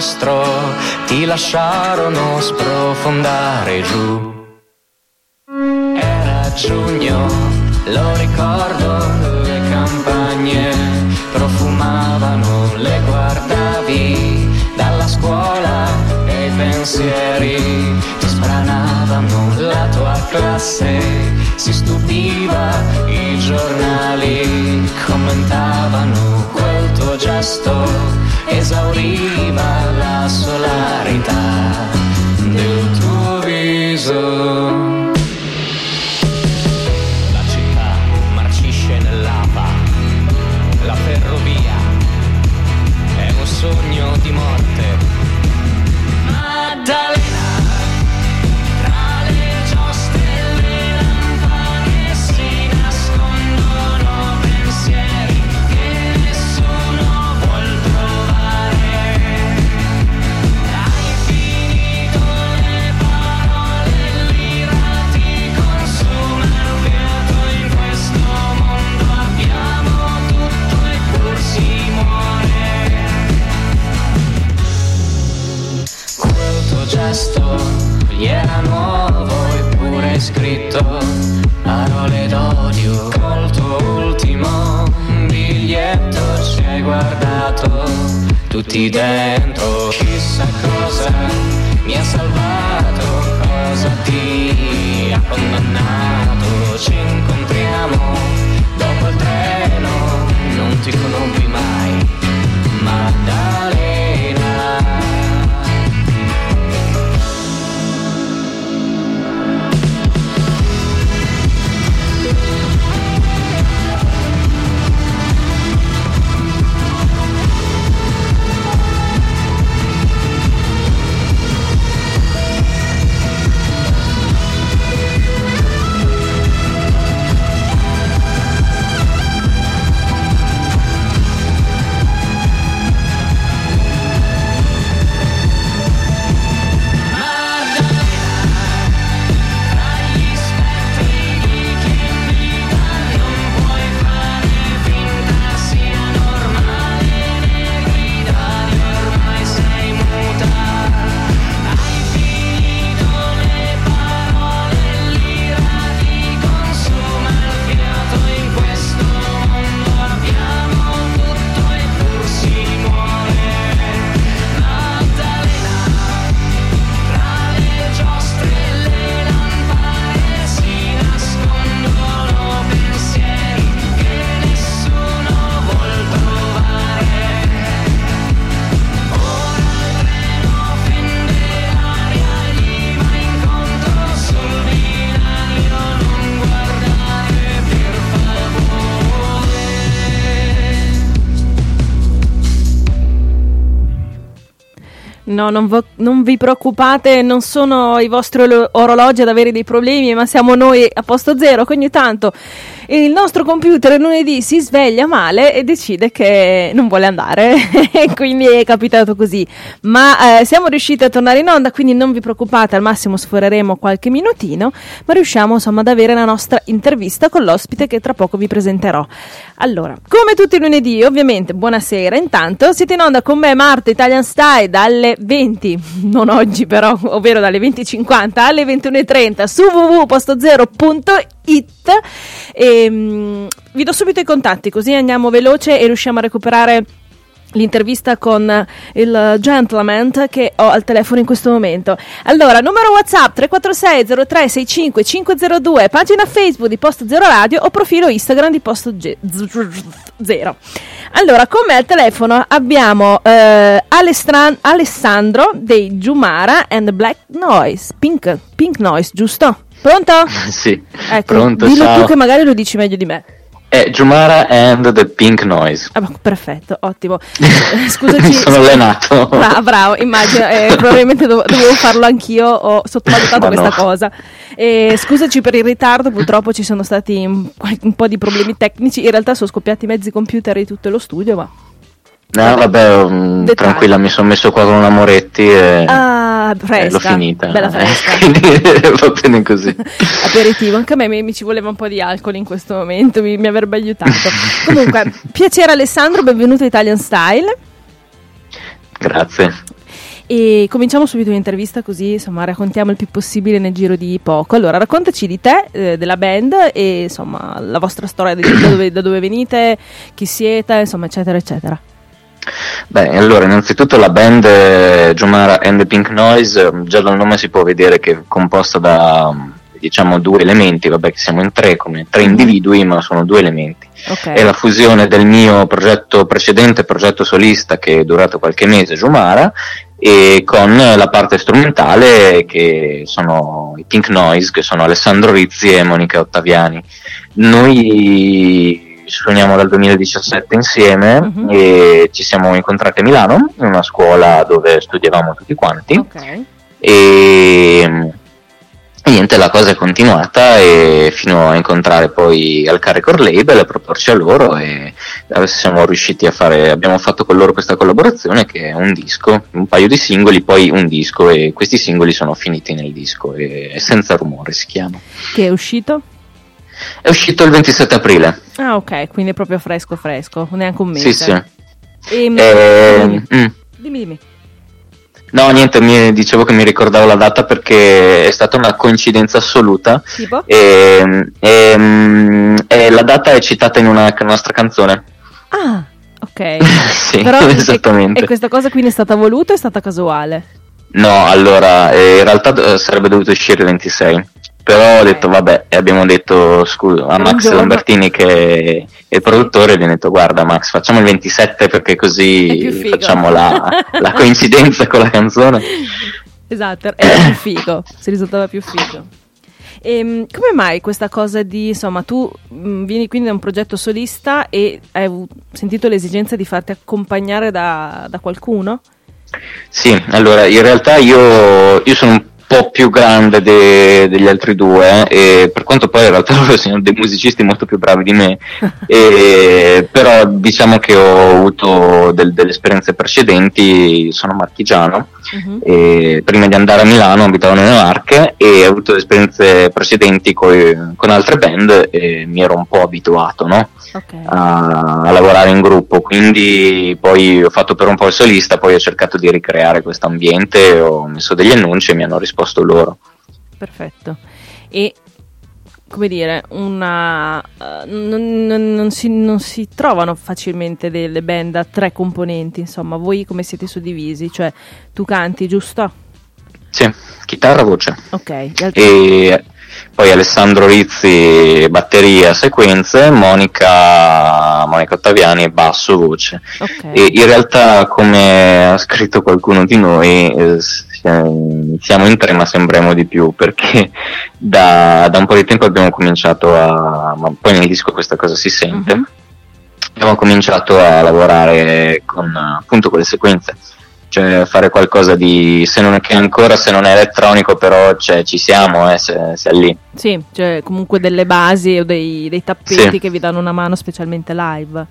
nell'inchiostro ti lasciarono sprofondare giù? Tutti dentro No, non, vo- non vi preoccupate, non sono i vostri olo- orologi ad avere dei problemi, ma siamo noi a posto zero che ogni tanto il nostro computer lunedì si sveglia male e decide che non vuole andare e quindi è capitato così. Ma eh, siamo riusciti a tornare in onda, quindi non vi preoccupate, al massimo sforeremo qualche minutino, ma riusciamo insomma ad avere la nostra intervista con l'ospite che tra poco vi presenterò. Allora, come tutti i lunedì, ovviamente, buonasera. Intanto siete in onda con me Marta Italian Style dalle 20, non oggi però, ovvero dalle 20.50 alle 21.30 su www.postozero.it e mm, vi do subito i contatti così andiamo veloce e riusciamo a recuperare l'intervista con il gentleman che ho al telefono in questo momento. Allora, numero WhatsApp 346 0365 502, pagina Facebook di Posto Zero Radio o profilo Instagram di Posto Ge- Zero. Allora, con me al telefono abbiamo eh, Alessandro, Alessandro dei Giumara and Black Noise, Pink, Pink Noise, giusto? Pronto? sì, Ecco, pronto, dillo ciao. tu che magari lo dici meglio di me. È Jumara and the Pink Noise. Ah, perfetto, ottimo. Eh, Scusaci. Mi sono allenato. Bra- bravo, immagino, eh, probabilmente dov- dovevo farlo anch'io, ho sottovalutato questa no. cosa. Eh, scusaci per il ritardo, purtroppo ci sono stati un, un po' di problemi tecnici, in realtà sono scoppiati mezzi computer di tutto lo studio, ma... No, vabbè, mm, Dettagli. tranquilla, mi sono messo qua con una Moretti e... Ah, Ah, fresca. l'ho finita. Bella fresca. Quindi va bene così. Aperitivo, anche a me mi, mi ci voleva un po' di alcol in questo momento, mi, mi avrebbe aiutato. Comunque, piacere Alessandro, benvenuto a Italian Style. Grazie. E cominciamo subito un'intervista così insomma raccontiamo il più possibile nel giro di poco. Allora, raccontaci di te, eh, della band e insomma la vostra storia, da, dove, da dove venite, chi siete, insomma, eccetera, eccetera. Beh, allora, innanzitutto la band eh, Jumara and the Pink Noise, eh, già dal nome si può vedere che è composta da diciamo due elementi, vabbè che siamo in tre come tre individui, ma sono due elementi. Ok. È la fusione del mio progetto precedente, progetto solista che è durato qualche mese, Jumara, e con la parte strumentale che sono i Pink Noise, che sono Alessandro Rizzi e Monica Ottaviani. Noi suoniamo dal 2017 insieme Mhm. e ci siamo incontrati a Milano, in una scuola dove studiavamo tutti quanti Ok. e e niente, la cosa è continuata e fino a incontrare poi Alca Record Label e proporci a loro e siamo riusciti a fare, abbiamo fatto con loro questa collaborazione che è un disco, un paio di singoli, poi un disco e questi singoli sono finiti nel disco e è senza rumore si chiama. Che è uscito? È uscito il 27 aprile. Ah, ok, quindi è proprio fresco fresco, neanche un mese. Sì, sì. Ehm, Eh, dimmi, mm. dimmi, dimmi. No, niente, mi dicevo che mi ricordavo la data perché è stata una coincidenza assoluta Tipo? e, e, e la data è citata in una nostra canzone. Ah, ok. sì, Però e- esattamente. E questa cosa quindi è stata voluta o è stata casuale? No, allora, eh, in realtà eh, sarebbe dovuto uscire il 26, però ho detto vabbè, e abbiamo detto scusa a Max giorno. Lambertini che è il produttore, gli ho detto guarda Max facciamo il 27 perché così facciamo la, la coincidenza con la canzone. Esatto, era più figo, si risultava più figo. Ehm, come mai questa cosa di, insomma, tu mh, vieni quindi da un progetto solista e hai sentito l'esigenza di farti accompagnare da, da qualcuno? Sì, allora in realtà io, io sono un po' più grande de- degli altri due, eh, e per quanto poi in realtà loro siano dei musicisti molto più bravi di me, e- però diciamo che ho avuto del- delle esperienze precedenti, sono marchigiano, Mhm. e prima di andare a Milano abitavo nelle Marche e ho avuto esperienze precedenti coi- con altre band e mi ero un po' abituato, no? Ok. a, a lavorare in gruppo, quindi poi ho fatto per un po' il solista, poi ho cercato di ricreare questo ambiente, ho messo degli annunci e mi hanno risposto loro. Perfetto. E come dire, una, eh, non, non- non si, non si trovano facilmente delle band a tre componenti, insomma, voi come siete suddivisi? Cioè, tu canti, giusto? Sì, chitarra, voce. Ok, altri- E poi Alessandro Rizzi, batteria, sequenze, Monica, Monica Ottaviani, basso, voce. ok. E in realtà, come ha scritto qualcuno di noi, eh, si- siamo in tre ma sembriamo di più perché da, da un po' di tempo abbiamo cominciato a... ma poi nel disco questa cosa si sente. Mhm. Abbiamo cominciato a lavorare con appunto con le sequenze, cioè fare qualcosa di, se non è che ancora, se non è elettronico, però cioè, ci siamo, eh, se, se è lì. Sì, cioè comunque delle basi o dei, dei tappeti Sì. che vi danno una mano specialmente live.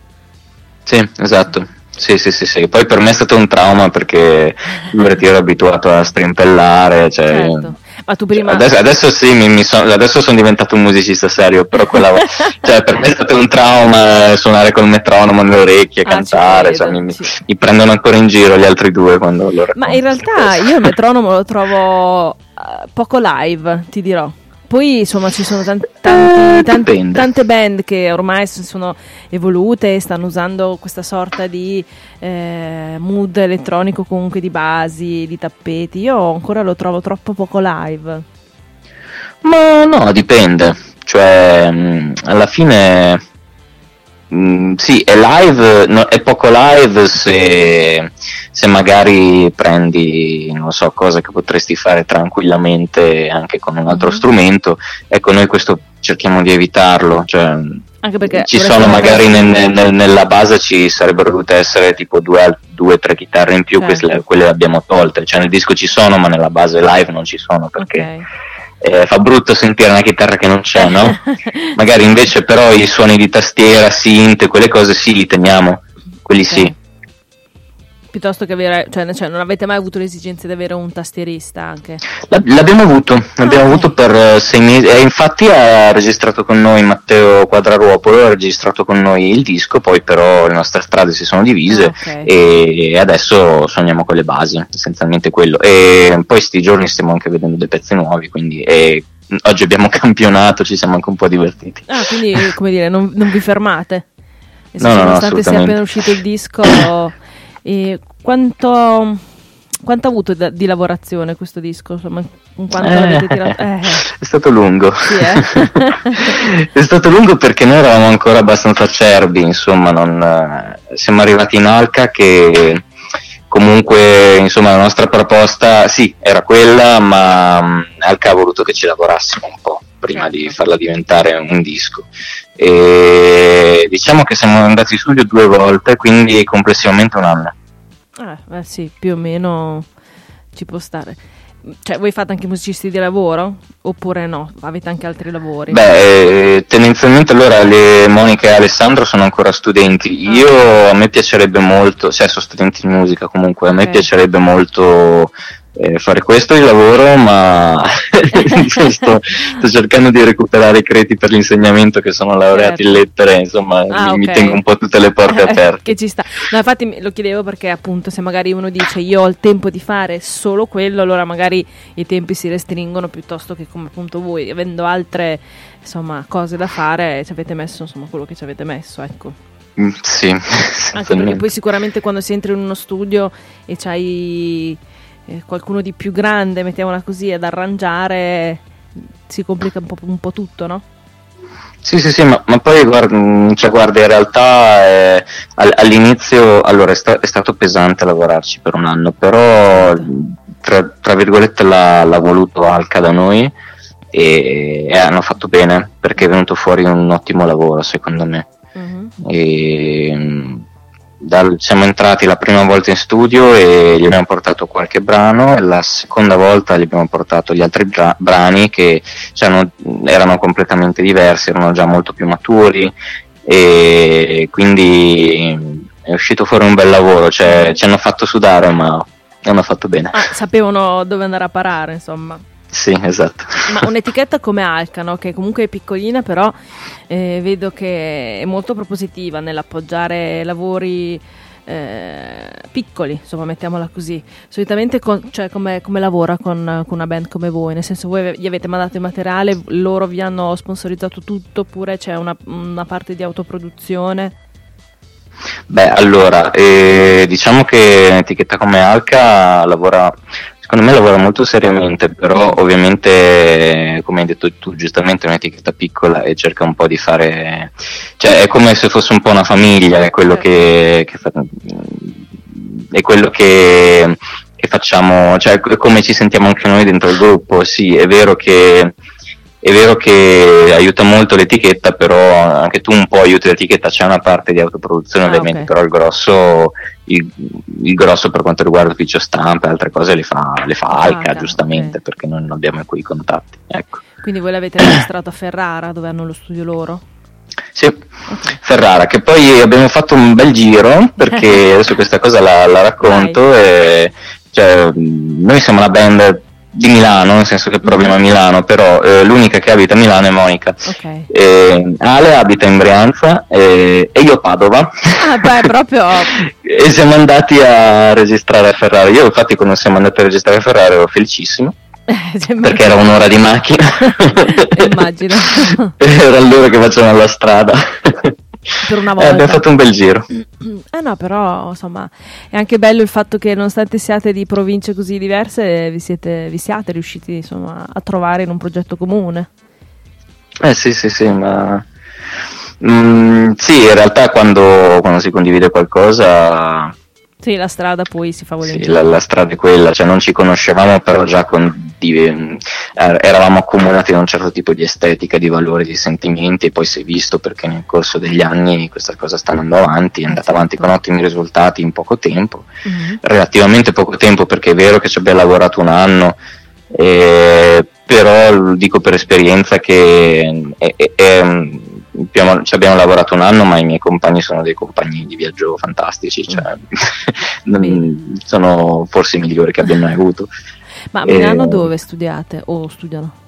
Sì, esatto. Sì, sì, sì, sì. Poi per me è stato un trauma perché figurati, ero abituato a strimpellare, cioè, Certo. Ma tu prima... Adesso, adesso sì, mi, mi son- adesso sono diventato un musicista serio, però quella, cioè, per me è stato un trauma eh, suonare col metronomo nelle orecchie, Ah, cantare, credo, cioè, mi, mi- sì. mi prendono ancora in giro gli altri due quando loro Ma in realtà io il metronomo lo trovo eh, poco live, ti dirò. Poi insomma ci sono tan- tanti- Eh, tanti- dipende. tante band che ormai si sono evolute e stanno usando questa sorta di eh, mood elettronico comunque di basi, di tappeti. Io ancora lo trovo troppo poco live. Ma no, dipende. Cioè, mh, alla fine, mh, sì, è live, no, è poco live se, se magari prendi, non so, cose che potresti fare tranquillamente anche con un altro Mhm. strumento. Ecco, noi questo cerchiamo di evitarlo. Cioè, Anche perché ci sono magari nel- nel- nella base ci sarebbero dovute essere tipo due, o tre chitarre in più, Certo. queste- quelle le abbiamo tolte. Cioè, nel disco ci sono, ma nella base live non ci sono perché Ok. Eh, fa brutto sentire una chitarra che non c'è, no? Magari invece però i suoni di tastiera, synth, quelle cose sì, li teniamo, quelli Ok. sì. Piuttosto che avere, cioè, cioè, non avete mai avuto l'esigenza di avere un tastierista anche? L'abbiamo avuto, l'abbiamo ah, avuto per uh, sei mesi e infatti ha registrato con noi Matteo Quadraruopolo, ha registrato con noi il disco, poi però le nostre strade si sono divise ah, okay. e adesso suoniamo con le basi, essenzialmente quello. E poi sti giorni stiamo anche vedendo dei pezzi nuovi, quindi e oggi abbiamo campionato, ci siamo anche un po' divertiti. Ah, quindi come dire, non, non vi fermate? No, no, nonostante sia appena uscito il disco, e quanto, quanto ha avuto da, di lavorazione questo disco? Insomma, eh? Eh. È stato lungo. Sì, eh? è stato lungo perché noi eravamo ancora abbastanza acerbi, insomma, non, eh, siamo arrivati in Alca che comunque insomma la nostra proposta sì era quella ma um, Alca ha voluto che ci lavorassimo un po' prima di certo. farla diventare un disco e diciamo che siamo andati in studio due volte quindi complessivamente un anno eh, eh sì più o meno ci può stare cioè, voi fate anche musicisti di lavoro? Oppure no? Avete anche altri lavori? Beh, eh, tendenzialmente allora le Monica e Alessandro sono ancora studenti. Ah. Io a me piacerebbe molto, cioè sono studenti di musica comunque, a me okay. piacerebbe molto eh, fare questo di lavoro, ma sto, sto, cercando di recuperare i crediti per l'insegnamento che sono laureati certo. in lettere, insomma ah, mi, okay. tengo un po' tutte le porte aperte. che ci sta. No, infatti lo chiedevo perché appunto se magari uno dice io ho il tempo di fare solo quello, allora magari i tempi si restringono piuttosto che come appunto voi, avendo altre insomma, cose da fare, ci avete messo insomma quello che ci avete messo, ecco. Mm, sì, anche perché poi sicuramente quando si entra in uno studio e c'hai eh, qualcuno di più grande, mettiamola così, ad arrangiare, si complica un po', un po tutto, no? Sì, sì, sì, ma, ma poi guarda, mm, cioè, guarda, in realtà eh, all'inizio allora, è, sta- è, stato pesante lavorarci per un anno, però tra, tra virgolette l'ha, l'ha, voluto Alca da noi e, e, hanno fatto bene perché è venuto fuori un ottimo lavoro secondo me. Uh-huh. E, mm, dal, siamo entrati la prima volta in studio e gli abbiamo portato qualche brano e la seconda volta gli abbiamo portato gli altri bra- brani che cioè, erano completamente diversi, erano già molto più maturi e quindi è uscito fuori un bel lavoro, cioè, ci hanno fatto sudare ma hanno fatto bene. Ah, sapevano dove andare a parare insomma. Sì, esatto. Ma un'etichetta come Alca, no? che comunque è piccolina, però eh, vedo che è molto propositiva nell'appoggiare lavori eh, piccoli, insomma, mettiamola così. Solitamente con, cioè, come, come, lavora con, con, una band come voi? Nel senso, voi gli avete mandato il materiale, loro vi hanno sponsorizzato tutto, oppure c'è una, una parte di autoproduzione? Beh, allora, eh, diciamo che un'etichetta come Alca lavora Secondo me lavora molto seriamente, però ovviamente, come hai detto tu, giustamente è un'etichetta piccola e cerca un po' di fare... cioè è come se fosse un po' una famiglia, è quello che, che fa... è quello che, che facciamo, cioè come ci sentiamo anche noi dentro il gruppo, sì, è vero che è vero che aiuta molto l'etichetta, però anche tu un po' aiuti l'etichetta, c'è una parte di autoproduzione ah, ovviamente, okay. però il grosso, il, il grosso, per quanto riguarda l'ufficio stampa e altre cose le fa, le fa Alca, ah, giustamente, okay. perché non abbiamo quei contatti. Ecco. Quindi voi l'avete registrato a Ferrara, dove hanno lo studio loro? Sì, okay. Ferrara, che poi abbiamo fatto un bel giro, perché adesso questa cosa la, la racconto, e, cioè, noi siamo una band di Milano, nel senso che proviamo a Milano, però eh, l'unica che abita a Milano è Monica. Okay. Eh, Ale abita in Brianza eh, e io a Padova. Ah, beh, proprio. e siamo andati a registrare a Ferrari. Io infatti quando siamo andati a registrare a Ferrari ero felicissimo. perché era un'ora di macchina. Immagino. era loro che facevano la strada per una volta. Eh, abbiamo fatto un bel giro. Eh no, però insomma è anche bello il fatto che nonostante siate di province così diverse vi, siete, vi siate riusciti insomma, a trovare in un progetto comune. Eh sì, sì, sì, ma... Mm, sì, in realtà quando, quando si condivide qualcosa sì, la strada poi si fa volentieri. Sì, la, la, strada è quella, cioè non ci conoscevamo, però già con, di, eh, eravamo accomunati da un certo tipo di estetica, di valori, di sentimenti e poi si è visto perché nel corso degli anni questa cosa sta andando avanti, è andata avanti con ottimi risultati in poco tempo, mm-hmm. relativamente poco tempo perché è vero che ci abbiamo lavorato un anno, e, però dico per esperienza che è, è, è, abbiamo, ci abbiamo lavorato un anno, ma i miei compagni sono dei compagni di viaggio fantastici, cioè, mm. sono forse i migliori che abbiamo mai avuto. Ma a Milano e... dove studiate o studiano?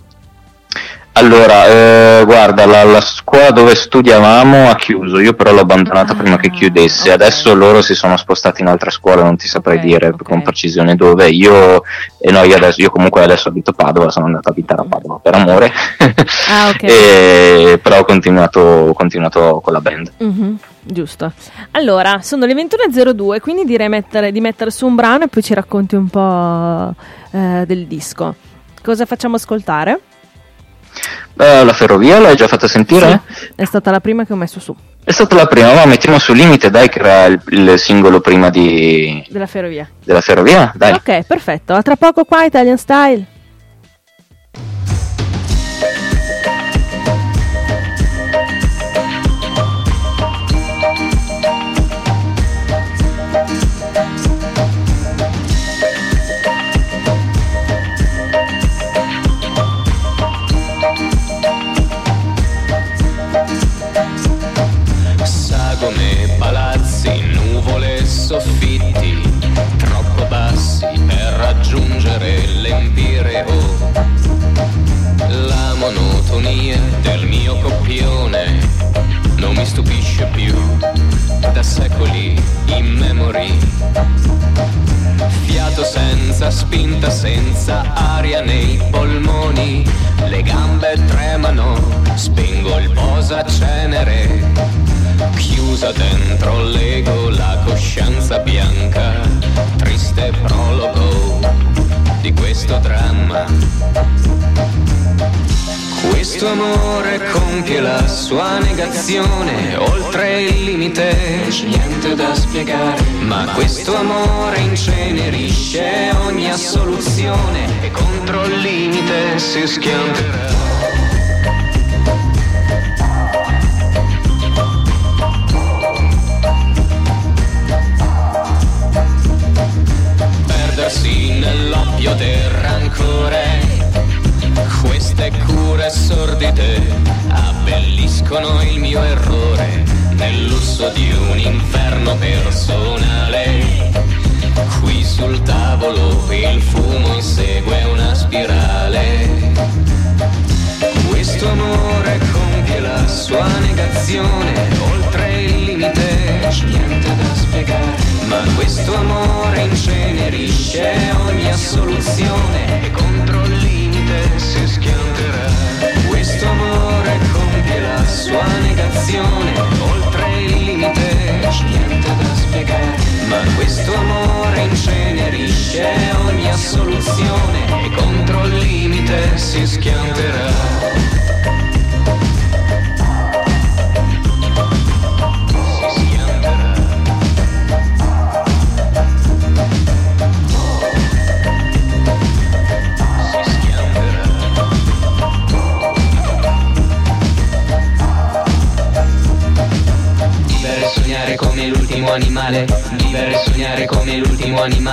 Allora, eh, guarda, la, la, scuola dove studiavamo ha chiuso, io però l'ho abbandonata ah, prima che chiudesse, okay. adesso loro si sono spostati in altra scuola, non ti saprei okay, dire okay. con precisione dove, io, eh, no, io, adesso, io, comunque adesso abito a Padova, sono andato a abitare a Padova per amore, ah, e, però ho continuato, ho continuato, con la band. Mm-hmm, giusto, allora sono le 21.02, quindi direi mettere, di mettere su un brano e poi ci racconti un po' eh, del disco. Cosa facciamo ascoltare? Uh, la ferrovia l'hai già fatta sentire? Sì, è stata la prima che ho messo su. È stata la prima, ma mettiamo sul limite, dai, che era il, il, singolo prima di... Della ferrovia. Della ferrovia, dai. Ok, perfetto. A tra poco qua, Italian Style. Mi stupisce più da secoli in memory. Fiato senza spinta, senza aria nei polmoni, le gambe tremano, spengo il posa cenere. Chiusa dentro l'ego la coscienza bianca, triste prologo di questo dramma. Questo amore compie la sua negazione, oltre il limite, niente da spiegare. Ma questo amore incenerisce ogni assoluzione e contro il limite si schianterà. Perdersi nell'oppio del rancore cure sordide abbelliscono il mio errore nel lusso di un inferno personale. Qui sul tavolo il fumo insegue una spirale. Questo amore compie la sua negazione, oltre il limite, niente da spiegare. Ma questo amore incenerisce ogni assoluzione e contro il limite si schianterà.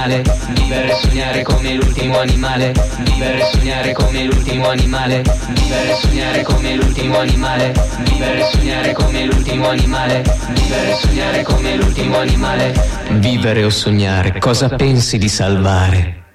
Animale, vivere e sognare come l'ultimo animale, vivere e sognare come l'ultimo animale, vivere e sognare come l'ultimo animale, vivere e sognare come l'ultimo animale, vivere e sognare come l'ultimo animale. Vivere o sognare, cosa pensi di salvare?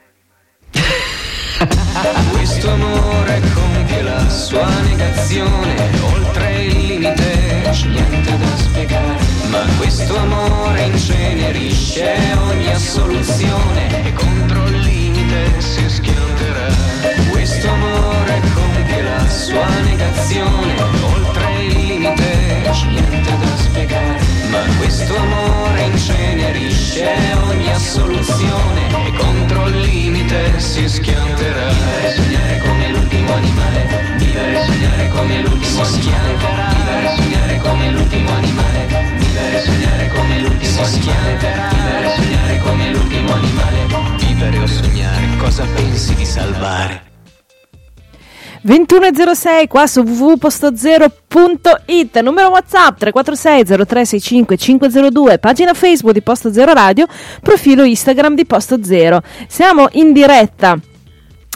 21.06 qua su www.postozero.it numero whatsapp 346 0365 502 pagina facebook di Posto Zero Radio profilo instagram di Posto Zero siamo in diretta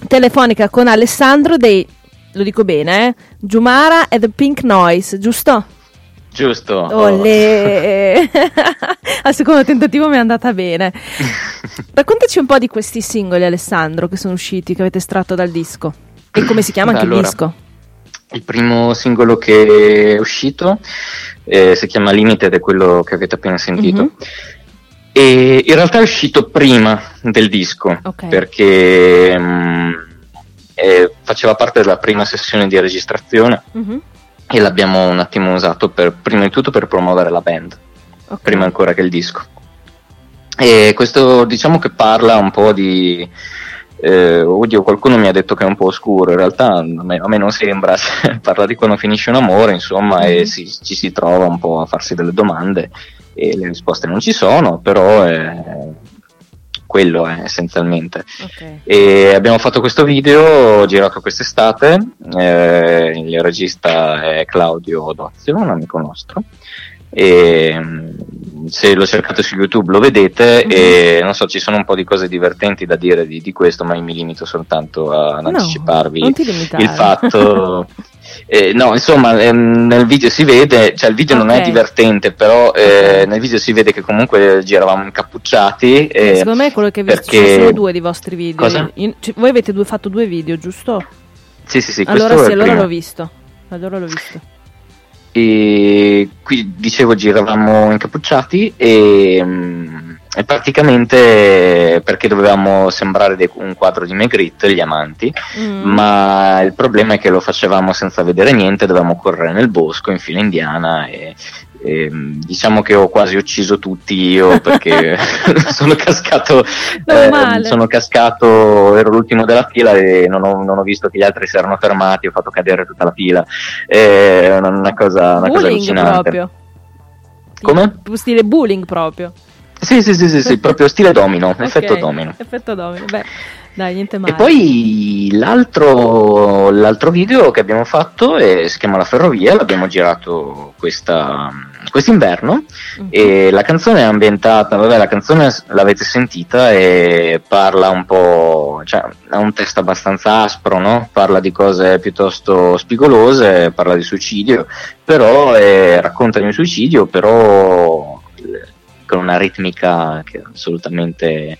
telefonica con Alessandro dei, lo dico bene, eh? Giumara e The Pink Noise, giusto? Giusto. Olè. Al secondo tentativo mi è andata bene. Raccontaci un po' di questi singoli, Alessandro, che sono usciti, che avete estratto dal disco. E come si chiama anche Allora, il disco? Il primo singolo che è uscito eh, si chiama Limited, è quello che avete appena sentito. Mhm. E in realtà è uscito prima del disco Ok. perché mm, eh, faceva parte della prima sessione di registrazione Mhm. e l'abbiamo un attimo usato per, prima di tutto per promuovere la band, Ok. prima ancora che il disco. E questo diciamo che parla un po' di... eh, oddio, qualcuno mi ha detto che è un po' oscuro, in realtà a me, a me non sembra, parla di quando finisce un amore, insomma, Mhm. e si- ci si trova un po' a farsi delle domande e le risposte non ci sono, però è quello è essenzialmente. Ok. E abbiamo fatto questo video girato quest'estate, eh, il regista è Claudio Dozio, un amico nostro. E mm, se lo cercate su YouTube lo vedete Mhm. e non so, ci sono un po' di cose divertenti da dire di, di questo, ma io mi limito soltanto a No, anticiparvi non il fatto. eh, no, insomma, ehm, nel video si vede, cioè il video non Ok. è divertente, però eh, nel video si vede che comunque giravamo incappucciati. Eh, Secondo me è quello che vi perché- ci sono due di vostri video. Io- cioè, voi avete due- fatto due video, giusto? Sì, sì, sì, allora sì, allora primo. l'ho visto. Allora l'ho visto. E qui dicevo giravamo incappucciati e, mm, e praticamente perché dovevamo sembrare dei- un quadro di Magritte, gli amanti, Mm. ma il problema è che lo facevamo senza vedere niente, dovevamo correre nel bosco in fila indiana e, e, mm, diciamo che ho quasi ucciso tutti io perché sono cascato eh, sono cascato ero l'ultimo della fila e non ho, non ho visto che gli altri si erano fermati ho fatto cadere tutta la fila è una, una cosa, una cosa bullying allucinante proprio. Come? Stile bullying proprio. sì sì sì sì, sì, proprio stile domino effetto Ok, domino Effetto domino. Beh, dai, niente male. E poi l'altro, l'altro video che abbiamo fatto è- si chiama La Ferrovia, l'abbiamo girato questa, quest'inverno Mhm. e la canzone è ambientata, vabbè la canzone l'avete sentita e parla un po', cioè ha un testo abbastanza aspro, no? parla di cose piuttosto spigolose, parla di suicidio, però eh, racconta di un suicidio, però con una ritmica che è assolutamente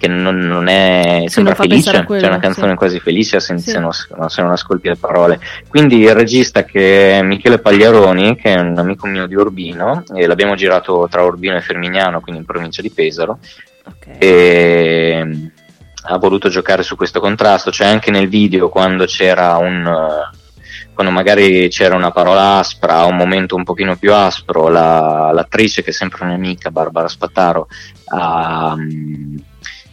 che non, non è sembra non felice, quello, c'è una canzone sì. quasi felice se, Sì. non, se non ascolti le parole. Quindi il regista che è Michele Pagliaroni, che è un amico mio di Urbino, e l'abbiamo girato tra Urbino e Fermignano, quindi in provincia di Pesaro, Ok. e ha voluto giocare su questo contrasto, cioè anche nel video quando c'era un quando magari c'era una parola aspra, un momento un pochino più aspro, la- l'attrice che è sempre un'amica, Barbara Spattaro, ha,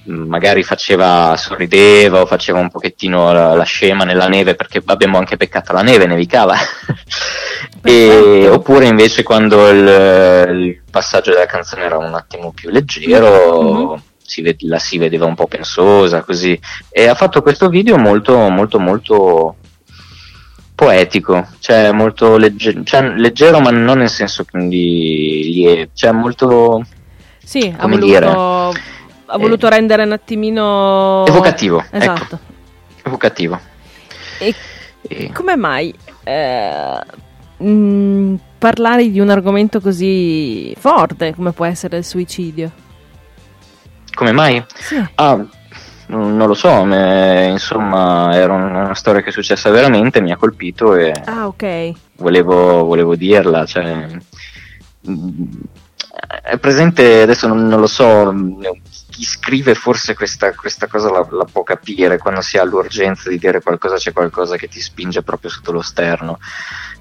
magari faceva, sorrideva o faceva un pochettino la, la scema nella neve perché abbiamo anche peccato la neve, nevicava. e, oppure invece quando il, il passaggio della canzone era un attimo più leggero, Mhm. si la si vedeva un po' pensosa, così. E ha fatto questo video molto, molto, molto poetico, cioè molto legge- cioè, leggero, ma non nel senso quindi lieve, cioè molto Sì, ha come voluto, dire, ha voluto rendere un attimino... evocativo, ecco, Esatto. evocativo. E E- come mai eh, mh, parlare di un argomento così forte come può essere il suicidio? come mai? Sì. Ah, non lo so, me- insomma, era un- una storia che è successa veramente, mi ha colpito e Ah, ok. volevo, volevo dirla. Cioè, mm, è presente, adesso non, non lo so, mm, chi scrive forse questa, questa cosa la, la può capire, quando si ha l'urgenza di dire qualcosa c'è qualcosa che ti spinge proprio sotto lo sterno.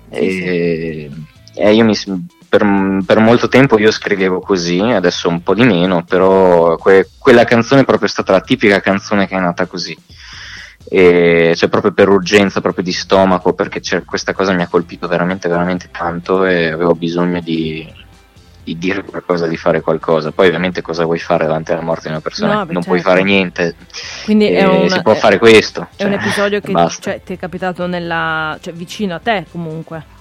E, e io mi, per, per molto tempo io scrivevo così, adesso un po' di meno, però que- quella canzone è proprio stata la tipica canzone che è nata così. E cioè proprio per urgenza, proprio di stomaco, perché questa cosa mi ha colpito veramente, veramente tanto e avevo bisogno di, di dire qualcosa, di fare qualcosa. Poi ovviamente cosa vuoi fare davanti alla morte di una persona? No, beh, non puoi certo. fare niente, Quindi Eh, un, si può è- fare questo. È un cioè, episodio e che cioè, ti è capitato nella, cioè, vicino a te comunque.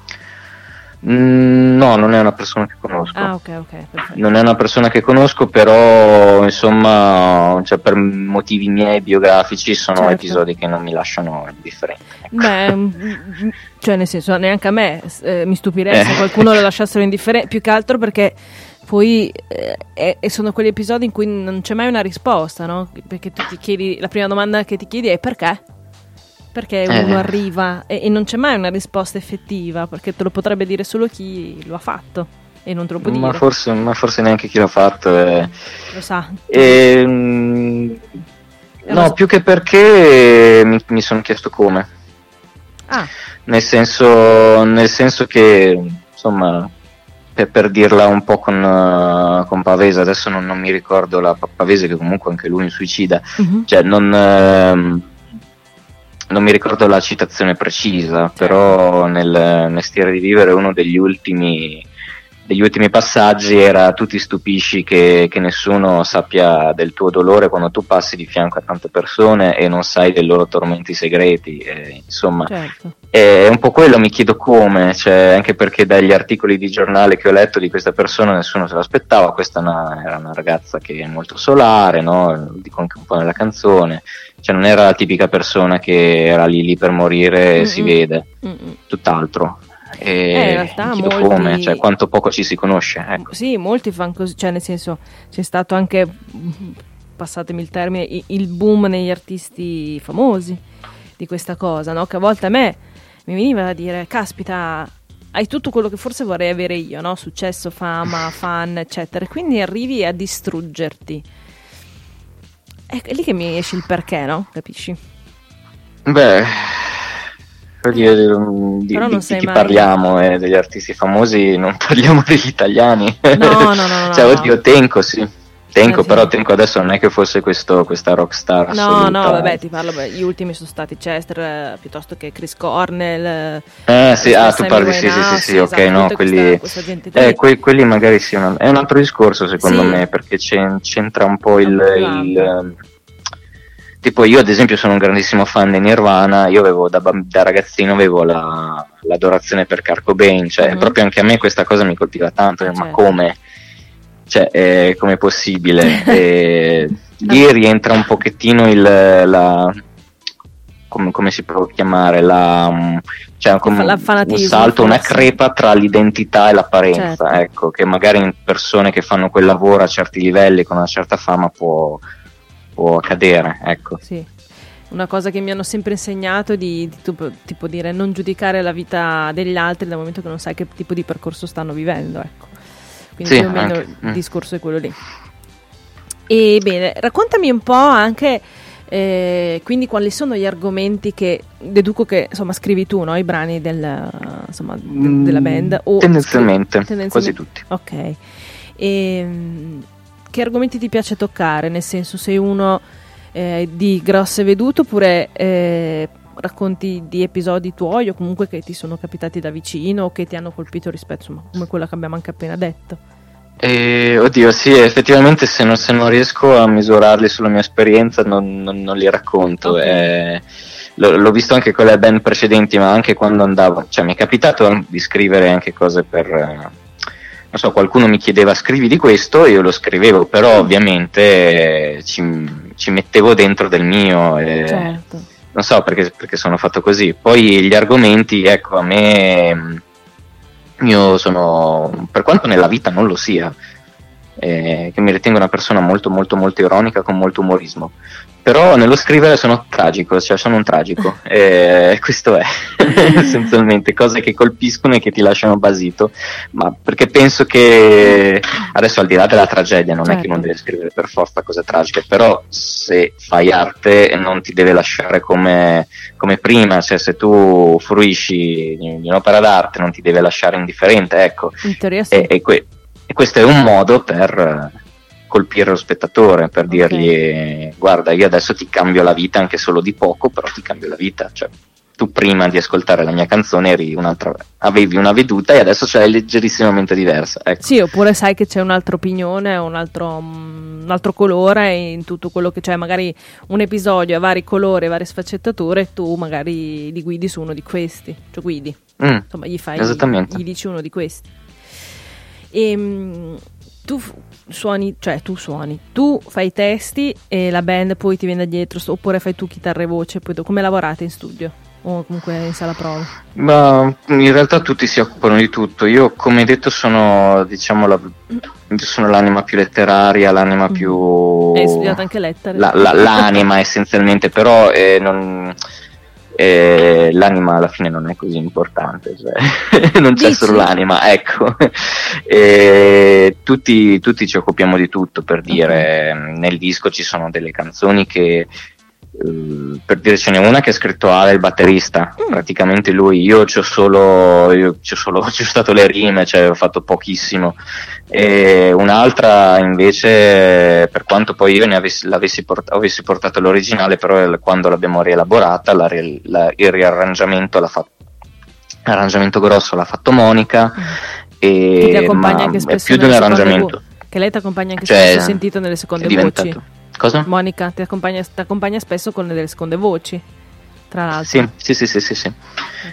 Mm, no, non è una persona che conosco. Ah, ok, ok. Perfetto. Non è una persona che conosco, però insomma, cioè, per motivi miei biografici sono Certo. episodi che non mi lasciano indifferente. ecco. Beh, mm, mm, cioè nel senso, neanche a me eh, mi stupirei se Eh. qualcuno lo lasciassero indifferente, più che altro perché poi eh, è- e sono quegli episodi in cui non c'è mai una risposta, no? Perché tu ti chiedi, la prima domanda che ti chiedi è perché? Perché Eh. uno arriva e, e non c'è mai una risposta effettiva, perché te lo potrebbe dire solo chi lo ha fatto e non te lo può Ma dire, forse, ma forse neanche chi l'ha fatto. eh. lo sa. Ehm, È una no, s- più che perché mi, mi sono chiesto come. Ah, Nel senso, nel senso che, insomma, per, per dirla un po' con, eh, con Pavese, adesso non, non mi ricordo la Pa- Pavese che comunque anche lui è un suicida, mhm. cioè non, ehm, non mi ricordo la citazione precisa, però nel Mestiere di vivere uno degli ultimi, degli ultimi passaggi era tu ti stupisci che, che nessuno sappia del tuo dolore quando tu passi di fianco a tante persone e non sai dei loro tormenti segreti, e, insomma certo. È un po' quello, mi chiedo come, cioè, anche perché dagli articoli di giornale che ho letto di questa persona nessuno se l'aspettava, questa una- era una ragazza che è molto solare, no? lo dico anche un po' nella canzone, cioè non era la tipica persona che era lì lì per morire e si vede, Mm-mm. tutt'altro. E Eh, in realtà mi chiedo molti- come, cioè quanto poco ci si conosce, ecco. Sì, molti fanno così, cioè nel senso c'è stato anche, passatemi il termine, il boom negli artisti famosi di questa cosa, no? Che a volte a me mi veniva da dire, caspita, hai tutto quello che forse vorrei avere io, no? Successo, fama, fan, eccetera, e quindi arrivi a distruggerti. È lì che mi esce il perché, no? Capisci? Beh, mm, di, Però non di- di chi mai- parliamo eh, degli artisti famosi, non parliamo degli italiani. No, no, no, no, cioè, oddio, Tenco, sì. Tenco, Eh, sì. però Tenco adesso non è che fosse questo, questa rockstar No, assoluta. no, vabbè, ti parlo, beh, gli ultimi sono stati Chester eh, piuttosto che Chris Cornell. eh, Eh sì, ah, tu parli, sì, sì, sì, sì, ok, no, quelli... questa, questa. Eh, que- quelli magari sì, una- è un altro discorso secondo Sì. me, perché c'en- c'entra un po' il... Il, ehm, tipo io ad esempio sono un grandissimo fan di Nirvana, io avevo da, da ragazzino avevo la- l'adorazione per Kurt Cobain, cioè Mhm. proprio anche a me questa cosa mi colpiva tanto, Eh, ma certo. come? Cioè, eh, com'è possibile? E lì rientra un pochettino il... La, come, come si può chiamare? La, mm, cioè, un salto, una crepa tra l'identità e l'apparenza, Certo. ecco, che magari in persone che fanno quel lavoro a certi livelli con una certa fama può, può accadere, ecco. Sì. Una cosa che mi hanno sempre insegnato è di, di tipo, tipo dire non giudicare la vita degli altri dal momento che non sai che tipo di percorso stanno vivendo, ecco. Quindi Sì, più o meno anche, il mm. discorso è quello lì. E bene, raccontami un po' anche eh, quindi quali sono gli argomenti che deduco che insomma scrivi tu, no? I brani del, insomma, de- della band o Mm, Tendenzialmente, scrivi- quasi tutti. Ok. Ehm, che argomenti ti piace toccare? Nel senso, sei uno eh, di grosse vedute oppure eh, racconti di episodi tuoi o comunque che ti sono capitati da vicino o che ti hanno colpito rispetto, insomma, come quella che abbiamo anche appena detto? Eh, oddio, sì, effettivamente se non, se non riesco a misurarli sulla mia esperienza non, non- non li racconto. Ok. eh, l'ho, l'ho visto anche con le band precedenti, ma anche quando andavo, cioè mi è capitato di scrivere anche cose per... eh, non so, qualcuno mi chiedeva scrivi di questo, io lo scrivevo, però ovviamente eh, ci, ci mettevo dentro del mio. e- Certo. Non so perché, perché sono fatto così. Poi gli argomenti, ecco, a me mh, io sono, per quanto nella vita non lo sia, eh, che mi ritengo una persona molto molto molto ironica con molto umorismo, però nello scrivere sono tragico, cioè sono un tragico, e questo è essenzialmente cose che colpiscono e che ti lasciano basito, ma perché penso che adesso al di là della tragedia non è che Certo. non devi scrivere per forza cose tragiche, però se fai arte non ti deve lasciare come, come prima, cioè se tu fruisci di un'opera d'arte non ti deve lasciare indifferente, ecco, In teoria sì. e, e que- e questo è un modo per colpire lo spettatore, per Ok. dirgli guarda io adesso ti cambio la vita anche solo di poco, però ti cambio la vita, cioè tu prima di ascoltare la mia canzone eri un'altra, avevi una veduta e adesso ce l'hai leggerissimamente diversa. Ecco. Sì, oppure sai che c'è un'altra opinione, un altro, mm, un altro colore in tutto quello che c'è, magari un episodio ha vari colori, varie sfaccettature, e tu magari li guidi su uno di questi, cioè guidi, Mm, insomma gli fai, Esattamente. gli dici uno di questi. E mm, tu suoni, cioè tu suoni, tu fai i testi e la band poi ti viene dietro, oppure fai tu chitarra e voce, poi come lavorate in studio? O comunque in sala prove? Ma in realtà tutti si occupano di tutto. Io, come detto, sono diciamo la- sono l'anima più letteraria, l'anima più. Mm. Hai studiato anche lettere? la- la- l'anima essenzialmente, però eh, non- eh, l'anima alla fine non è così importante, cioè, non c'è Dici? solo l'anima, ecco. E tutti, tutti ci occupiamo di tutto, per dire, nel disco ci sono delle canzoni che eh, per dire ce n'è una che ha scritto Ale il batterista. Mm. praticamente lui io ci ho solo io ci ho solo ci ho stato le rime cioè ho fatto pochissimo. E un'altra invece per quanto poi io ne avessi, l'avessi port- avessi portato l'originale però il- quando l'abbiamo rielaborata la la- il riarrangiamento l'ha fatto l'arrangiamento grosso l'ha fatto Monica. Che ti e accompagna anche è spesso più di un nelle seconde arrangiamento. vo- che lei ti accompagna anche Cioè, spesso, ho sentito nelle seconde è voci. Cosa? Monica ti accompagna, ti accompagna spesso con delle seconde voci, tra l'altro. Sì, sì, sì, sì, sì, sì.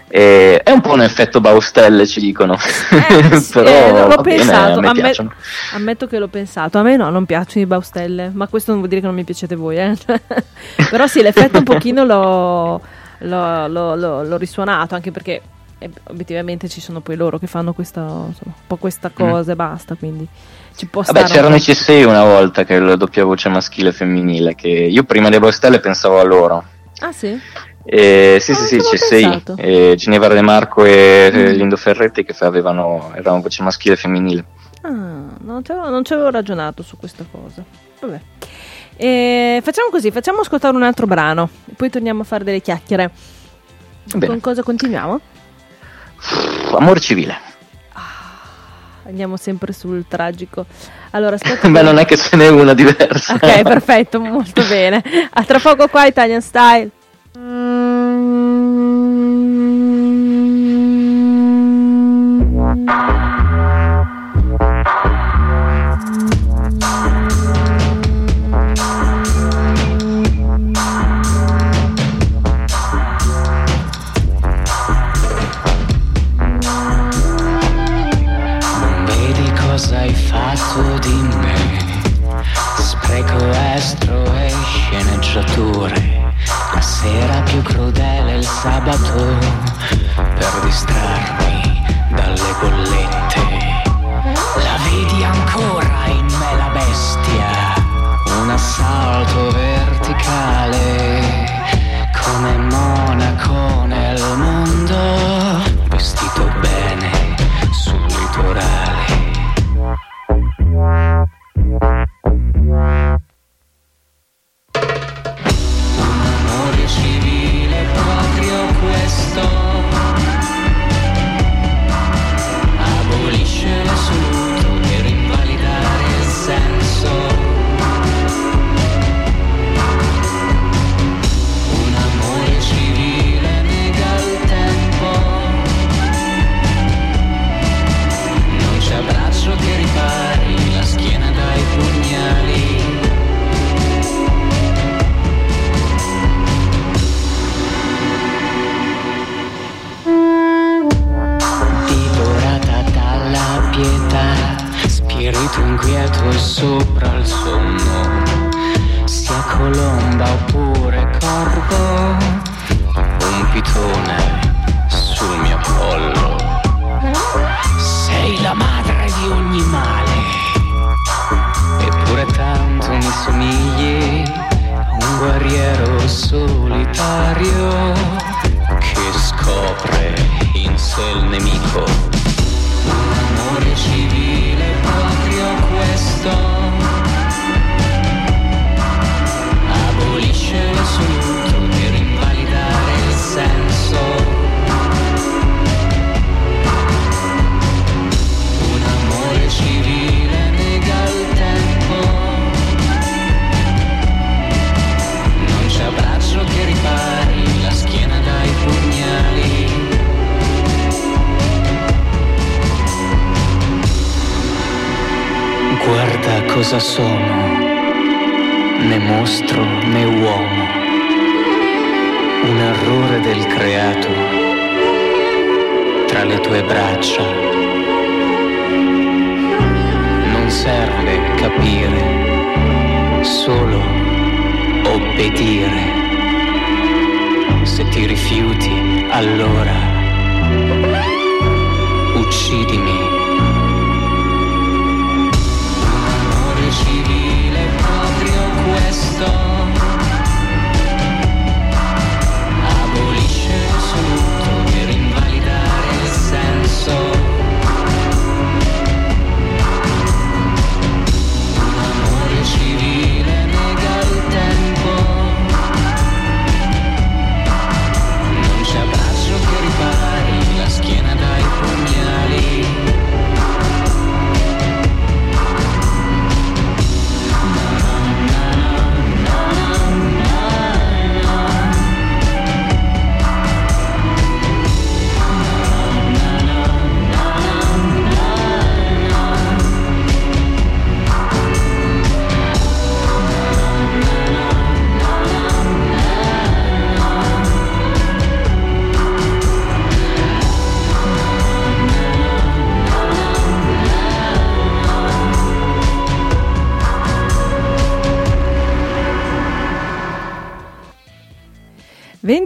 Eh, è un po' un effetto Baustelle, ci dicono. Eh, sì, Però eh, l'ho bene, pensato, a me amme- piacciono. ammetto che l'ho pensato. A me no, non piacciono i baustelle, ma questo non vuol dire che non mi piacete voi. eh. Però sì, l'effetto un pochino l'ho, l'ho- l'ho- l'ho- risuonato, anche perché eh, obiettivamente ci sono poi loro che fanno questa, insomma, un po' questa cosa e basta, quindi ci può Vabbè, c'erano i. C6 una volta che la doppia voce maschile e femminile, che io prima dei Baustelle pensavo a loro. Ah sì? Eh, sì, Ah, sì, sì, non ci C6, avevo pensato. eh, Ginevra De Marco e eh, Mm. Lindo Ferretti che avevano, erano voce maschile e femminile. Ah, non ci avevo, non ci avevo ragionato su questa cosa. Vabbè. E facciamo così, facciamo ascoltare un altro brano, poi torniamo a fare delle chiacchiere. Bene. Con cosa continuiamo? Amor civile. Andiamo sempre sul tragico. Allora, aspetta. Beh, non è che ce n'è una diversa. Ok, perfetto, molto bene. A tra poco qua Italian Style. Non sceneggiature. La sera più crudele il sabato per distrarmi dalle bollette. La vedi ancora in me la bestia? Un assalto verticale come monaco cosa sono, né mostro né uomo, un errore del creato tra le tue braccia. Non serve capire, solo obbedire. Se ti rifiuti, allora uccidimi.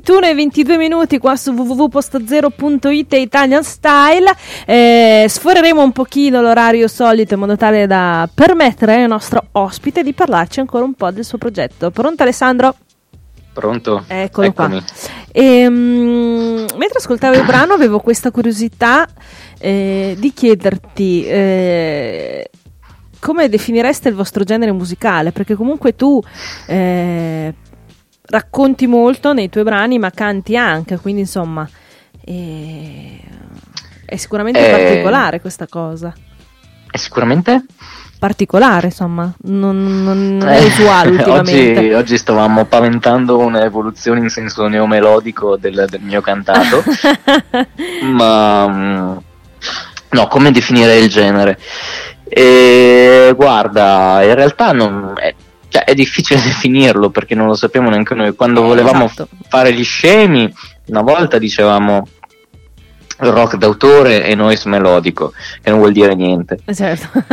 21 e 22 minuti qua su www.postazero.it e Italian Style. Eh, sforeremo un pochino l'orario solito in modo tale da permettere al nostro ospite di parlarci ancora un po' del suo progetto. Pronto Alessandro? Pronto? Eccolo Eccomi. qua. E, um, mentre ascoltavo il brano avevo questa curiosità eh, di chiederti... Eh, come definireste il vostro genere musicale? Perché comunque tu eh, racconti molto nei tuoi brani, ma canti anche, quindi insomma eh, è sicuramente Eh. particolare questa cosa. E sicuramente? Particolare, insomma, non, non- non è Eh, usuale ultimamente. oggi, oggi stavamo paventando un'evoluzione in senso neomelodico del, del mio cantato, ma mm, no, come definire il genere? E, guarda, in realtà non è, cioè, è difficile definirlo perché non lo sappiamo neanche noi. Quando Eh, volevamo esatto. fare gli scemi, una volta dicevamo rock d'autore e noise melodico, che non vuol dire niente. Certo.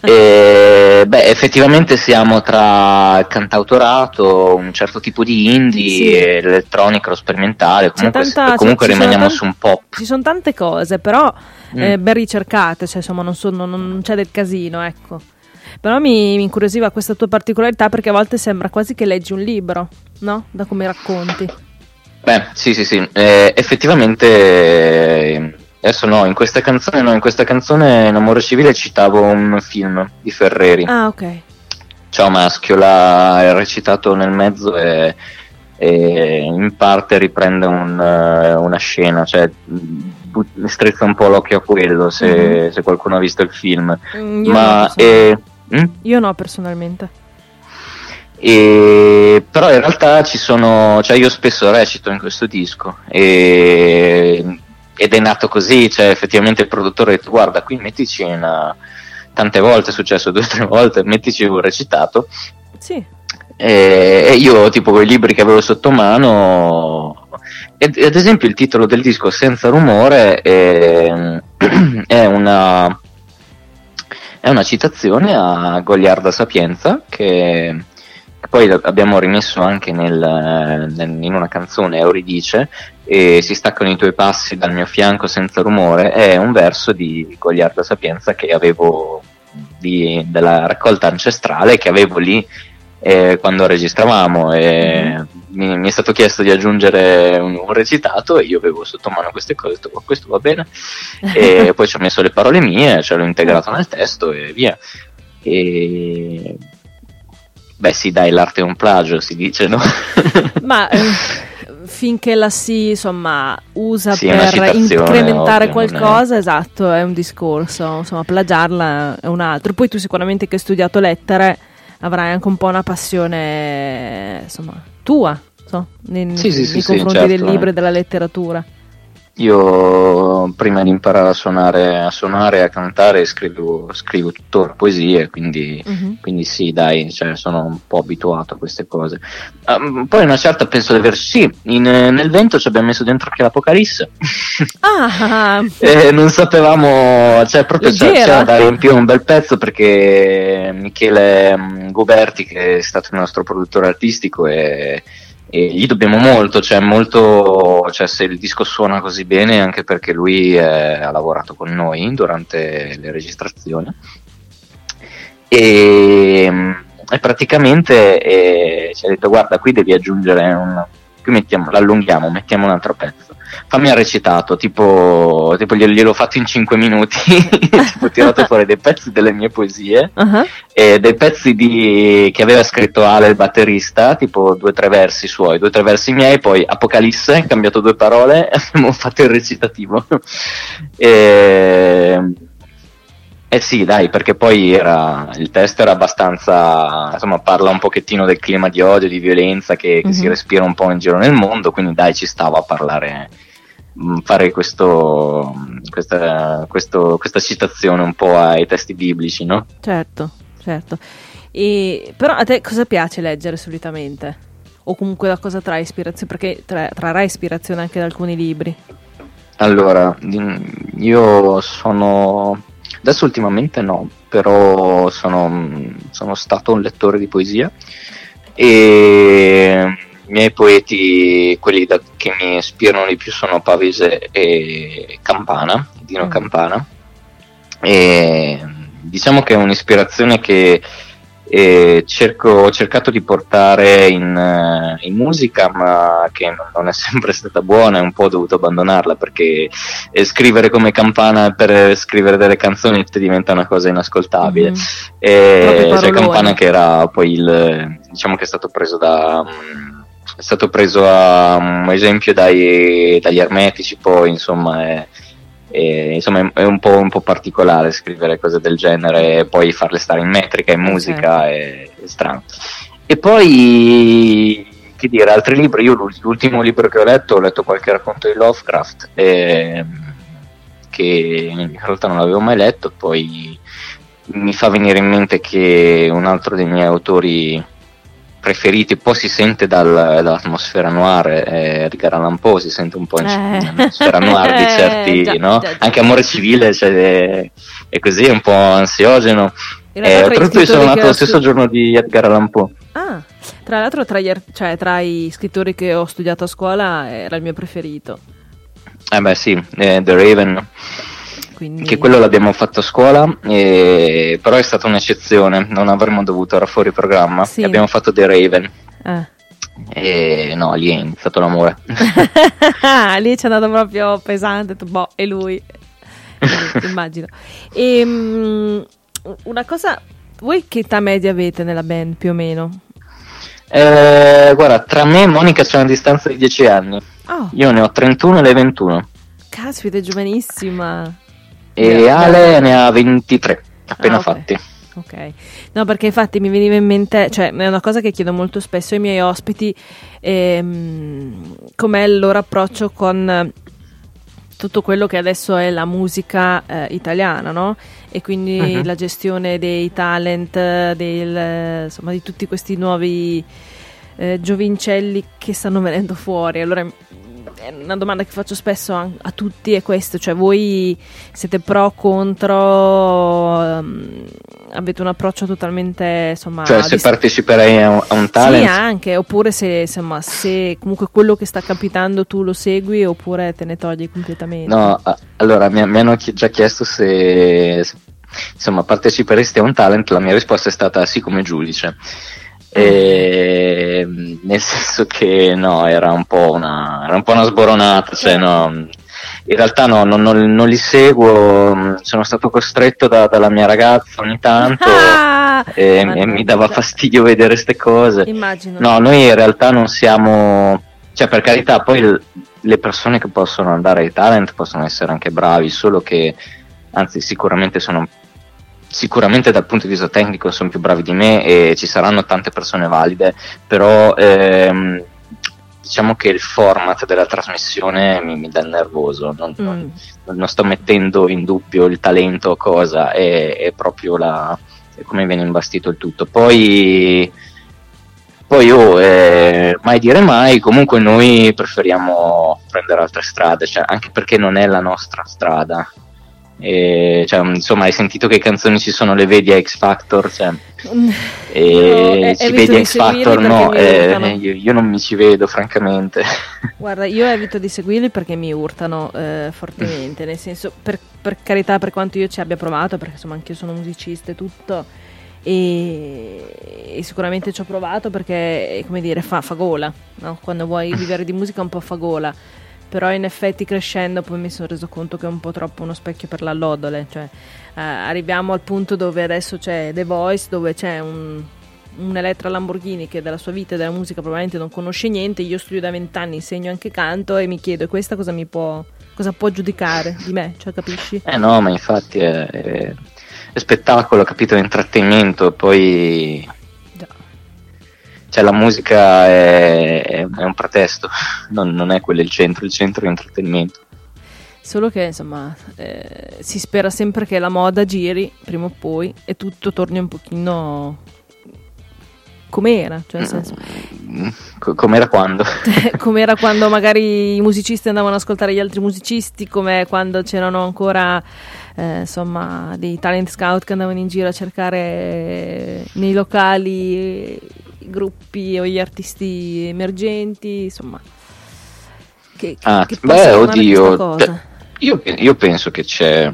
E, beh, effettivamente siamo tra cantautorato, un certo tipo di indie, Sì. e l'elettronico, lo sperimentale, comunque, tanta- comunque rimaniamo tan- su un pop. Ci sono tante cose, però Mm. eh, ben ricercate, cioè insomma non, sono- non- non c'è del casino, ecco. Però mi, mi incuriosiva questa tua particolarità perché a volte sembra quasi che leggi un libro, no? Da come racconti. Beh, sì, sì, sì, eh, effettivamente, adesso no, in questa canzone, no, in questa canzone in Amore Civile citavo un film di Ferreri. Ah, ok. Ciao Maschio l'ha recitato nel mezzo e, e in parte riprende un, eh, una scena, cioè strizza un po' l'occhio a quello se, Mhm. se qualcuno ha visto il film. Mm, Ma eh, mm? Io no, personalmente. E- però in realtà ci sono, cioè io spesso recito in questo disco e- ed è nato così, cioè effettivamente il produttore ha detto guarda qui mettici una, tante volte, è successo due o tre volte, mettici un recitato Sì. e, io tipo con i libri che avevo sotto mano ed, ad esempio il titolo del disco Senza rumore è, è una è una citazione a Goliarda Sapienza che, poi abbiamo rimesso anche nel- nel- in una canzone Euridice e si staccano i tuoi passi dal mio fianco senza rumore. È un verso di Goliarda Sapienza che avevo di- della raccolta ancestrale che avevo lì eh, quando registravamo e mi, mi è stato chiesto di aggiungere un, un recitato e io avevo sotto mano queste cose, ho detto "Oh, questo va bene e poi ci ho messo le parole mie, ce l'ho integrato nel testo e via. E... Beh sì dai, l'arte è un plagio, si dice, no? Ma eh, finché la si insomma usa Sì, per incrementare ovvio, non è- qualcosa, esatto, è un discorso, insomma, plagiarla è un altro. Poi tu sicuramente che hai studiato lettere avrai anche un po' una passione, insomma, tua, so, nei, Sì, sì, nei sì, sì, confronti certo, del eh. libro e della letteratura. Io prima di imparare a suonare, a suonare e a cantare scrivo, scrivo tuttora poesie, quindi, uh-huh. quindi sì, dai, cioè, sono un po' abituato a queste cose. Um, poi una certa penso di aver sì, in, nel vento ci abbiamo messo dentro anche l'Apocalisse. Ah. e non sapevamo, cioè proprio c'era, da riempire un bel pezzo perché Michele mm, Guberti, che è stato il nostro produttore artistico, e e gli dobbiamo molto, cioè, molto, cioè se il disco suona così bene anche perché lui è, ha lavorato con noi durante le registrazioni. E, e praticamente eh, ci ha detto guarda qui devi aggiungere un, qui mettiamo, l'allunghiamo, mettiamo un altro pezzo fammi ha recitato, tipo, tipo gliel'ho fatto in 5 minuti, tipo tirato fuori dei pezzi delle mie poesie, uh-huh. e dei pezzi di, che aveva scritto Ale il batterista, tipo due o tre versi suoi, due o tre versi miei, poi Apocalisse, cambiato due parole e abbiamo fatto il recitativo. e, eh sì, dai, perché poi era, il testo era abbastanza, insomma, parla un pochettino del clima di odio, di violenza che, che mm-hmm. si mhm. respira un po' in giro nel mondo, quindi dai, ci stava a parlare, mm, fare questo, questa, questo, questa citazione un po' ai testi biblici, no? Certo, certo. E, però a te cosa piace leggere solitamente? O comunque da cosa trai ispirazione? Perché tra, trarrai ispirazione anche da alcuni libri. Allora, io sono Adesso ultimamente no, però sono, sono stato un lettore di poesia e i miei poeti, quelli da, che mi ispirano di più sono Pavese e Campana, Dino mm. Campana. E diciamo che è un'ispirazione che e cerco, ho cercato di portare in, eh, in, musica ma che non è sempre stata buona e un po' ho dovuto abbandonarla perché eh, scrivere come campana per scrivere delle canzonette diventa una cosa inascoltabile mm-hmm. e c'è Campana che era poi il diciamo che è stato preso da è stato preso a un esempio dai, dagli ermetici poi insomma è, e, insomma è un po', un po', particolare scrivere cose del genere e poi farle stare in metrica, in musica, okay. è, è strano. E poi che dire, altri libri, io l'ultimo libro che ho letto, ho letto qualche racconto di Lovecraft, eh, che in realtà non l'avevo mai letto, poi mi fa venire in mente che un altro dei miei autori preferiti, poi si sente dal, dall'atmosfera noir, eh, Edgar Allan Poe si sente un po' in eh. l'atmosfera noir di certi, già, no? Già, già. Anche Amore Civile cioè, è, è, così, è un po' ansiogeno. Eh, oltretutto io sono nato lo stesso giorno di Edgar Allan Poe. Ah, tra l'altro tra, gli, cioè, tra i scrittori che ho studiato a scuola era il mio preferito. Eh beh sì, eh, The Raven. Quindi... Che quello l'abbiamo fatto a scuola, e... però è stata un'eccezione, non avremmo dovuto, era fuori programma. Sì. abbiamo fatto The Raven. Eh. E no, lì è iniziato l'amore. lì ci è andato proprio pesante, boh, e lui. immagino. E, um, una cosa, voi che età media avete nella band più o meno? Eh, guarda, tra me e Monica c'è una distanza di 10 anni. Oh. Io ne ho 31 e lei 21. Caspita, è giovanissima. E Ale ne ha 23, appena ah, okay. fatti. Ok, no perché infatti mi veniva in mente, cioè è una cosa che chiedo molto spesso ai miei ospiti, ehm, com'è il loro approccio con tutto quello che adesso è la musica eh, italiana, no? E quindi uh-huh. la gestione dei talent, del, insomma di tutti questi nuovi eh, giovincelli che stanno venendo fuori. Allora una domanda che faccio spesso a, a tutti è questo, cioè voi siete pro, contro, um, avete un approccio totalmente insomma... Cioè se dis- parteciperei a un, a un talent? Sì anche, oppure se, insomma, se comunque quello che sta capitando tu lo segui oppure te ne togli completamente. No, allora mi, mi hanno già chiesto se, se insomma parteciperesti a un talent, la mia risposta è stata sì come giudice. E, nel senso che no, era un po' una, era un po una sboronata, cioè no, in realtà no, non, non, non, li seguo, sono stato costretto da, dalla mia ragazza ogni tanto ah, e, e, mi dava fastidio vedere queste cose. Immagino. No, noi in realtà non siamo, cioè per carità, poi le persone che possono andare ai talent possono essere anche bravi, solo che anzi sicuramente sono sicuramente dal punto di vista tecnico sono più bravi di me e ci saranno tante persone valide, però ehm, diciamo che il format della trasmissione mi, mi dà nervoso, non, Mm. non- non sto mettendo in dubbio il talento o cosa, è, è proprio la, è come viene imbastito il tutto. Poi, poi oh, eh, mai dire mai, comunque noi preferiamo prendere altre strade, cioè, anche perché non è la nostra strada. E, cioè, insomma, hai sentito che canzoni ci sono, le vedi a X Factor? Cioè, e Io, eh, ci vedi di a X Factor? No, eh, urtano. io, io non mi ci vedo, francamente. Guarda, io evito di seguirli perché mi urtano eh, fortemente, nel senso, per, per carità, per quanto io ci abbia provato, perché insomma anche io sono musicista e tutto, e, e sicuramente ci ho provato perché, come dire, fa, fa gola, no? quando vuoi vivere di musica un po' fa gola, però in effetti crescendo poi mi sono reso conto che è un po' troppo uno specchio per l'allodole, cioè eh, arriviamo al punto dove adesso c'è The Voice, dove c'è un, un Elettra Lamborghini che della sua vita e della musica probabilmente non conosce niente, io studio da vent'anni, insegno anche canto e mi chiedo e questa cosa mi può, cosa può giudicare di me, cioè capisci? Eh no, ma infatti è, è- è spettacolo, capito? È intrattenimento, poi. Cioè, la musica è, è- un pretesto, non, non è quello il centro, il centro è intrattenimento. Solo che insomma eh, si spera sempre che la moda giri prima o poi e tutto torni un pochino com'era, cioè nel senso Mm, co- Com'era quando? com'era quando magari i musicisti andavano ad ascoltare gli altri musicisti, come quando c'erano ancora eh, insomma dei talent scout che andavano in giro a cercare nei locali i gruppi o gli artisti emergenti, insomma. Che, che, Ah, che beh, oddio, Io, io penso che c'è.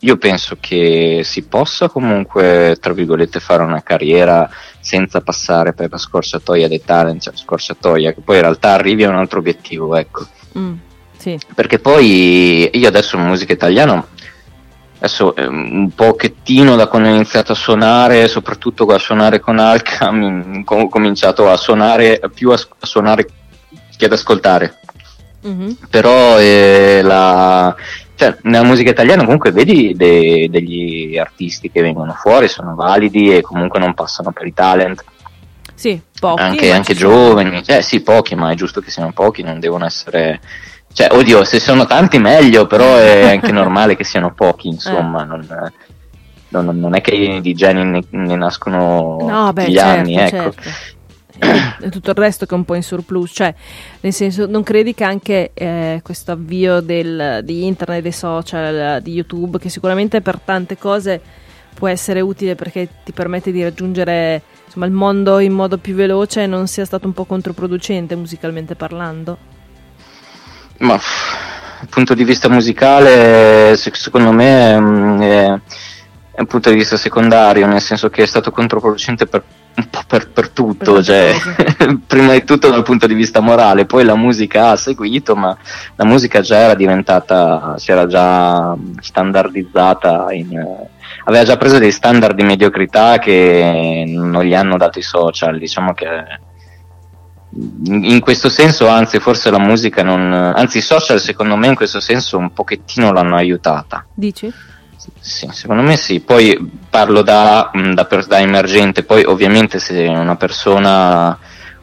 Io penso che si possa comunque, tra virgolette, fare una carriera senza passare per la scorciatoia dei talent, cioè scorciatoia, che poi in realtà arrivi a un altro obiettivo, ecco. Mm, sì. Perché poi io adesso in musica italiana, adesso eh, un pochettino da quando ho iniziato a suonare, soprattutto a suonare con Alca, mi- ho cominciato a suonare più a, suonare che ad ascoltare Mhm. però eh, la- cioè, nella musica italiana comunque vedi de- degli artisti che vengono fuori, sono validi e comunque non passano per i talent, Sì, pochi. anche, anche giovani, eh sì pochi, ma è giusto che siano pochi, non devono essere... Cioè, oddio, se sono tanti meglio, però è anche normale che siano pochi, insomma, Eh. non, non- non è che di geni ne, ne nascono No, tutti beh, gli certo, anni, ecco. certo. E tutto il resto che è un po' in surplus, cioè, nel senso, non credi che anche eh, questo avvio del- di internet, dei social, di YouTube, che sicuramente per tante cose può essere utile perché ti permette di raggiungere insomma, il mondo in modo più veloce, non sia stato un po' controproducente musicalmente parlando? Ma dal punto di vista musicale, se- secondo me mm, è, è un punto di vista secondario, nel senso che è stato controproducente per un po' per, per tutto, Per cioè, prima di tutto dal punto di vista morale, poi la musica ha seguito, ma la musica già era diventata, si era già standardizzata, in, aveva già preso dei standard di mediocrità che non gli hanno dato i social, diciamo che in questo senso, anzi, forse la musica non. Anzi, i social, secondo me, in questo senso un pochettino l'hanno aiutata. Dici? Sì, secondo me sì. Poi parlo da, mh, da, da emergente, poi ovviamente se una persona,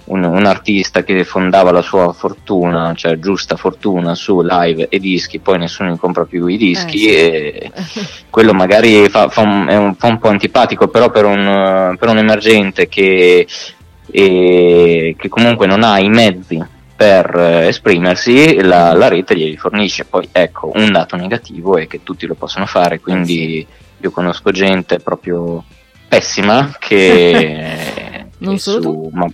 un, un artista che fondava la sua fortuna, cioè giusta fortuna su live e dischi, poi nessuno ne compra più i dischi Eh, sì. quello magari fa, fa un, è un, fa un po' antipatico, però per un, per un emergente che, e- che comunque non ha i mezzi per eh, esprimersi, la, la rete glieli fornisce. Poi ecco, un dato negativo è che tutti lo possono fare, quindi io conosco gente proprio pessima che... Non solo su- tu? ma-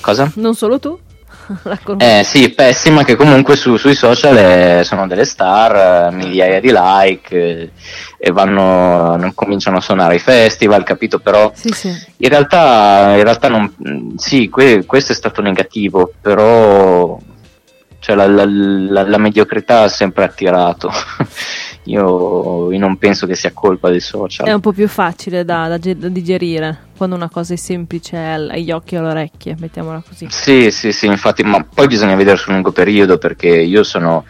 cosa? Non solo tu? La conosco. Eh sì, pessima che comunque su- sui social eh, sono delle star, eh, migliaia di like eh, e vanno, non cominciano a suonare ai festival, capito? Però Sì, sì. in realtà, in realtà non, sì, que- questo è stato negativo, però cioè, la, la- la- la mediocrità ha sempre attirato. io, non penso che sia colpa dei social. È un po' più facile da, da da digerire quando una cosa è semplice agli occhi e alle orecchie, mettiamola così. Sì, sì, sì, infatti, ma poi bisogna vedere sul lungo periodo perché io sono,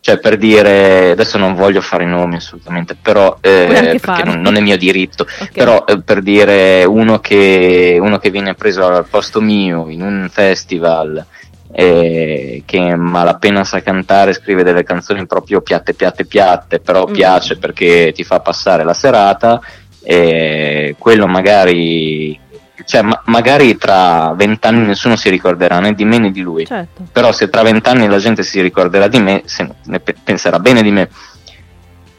Cioè, per dire, adesso non voglio fare nomi assolutamente, però eh, non, non, è mio diritto, Ok. però eh, per dire uno che, uno che viene preso al posto mio in un festival eh, che malapena sa cantare, scrive delle canzoni proprio piatte, piatte, piatte, però Mm. piace perché ti fa passare la serata, e quello magari, cioè, ma- magari tra vent'anni nessuno si ricorderà né di me né di lui. Certo. Però se tra vent'anni la gente si ricorderà di me, se ne pe- penserà bene di me.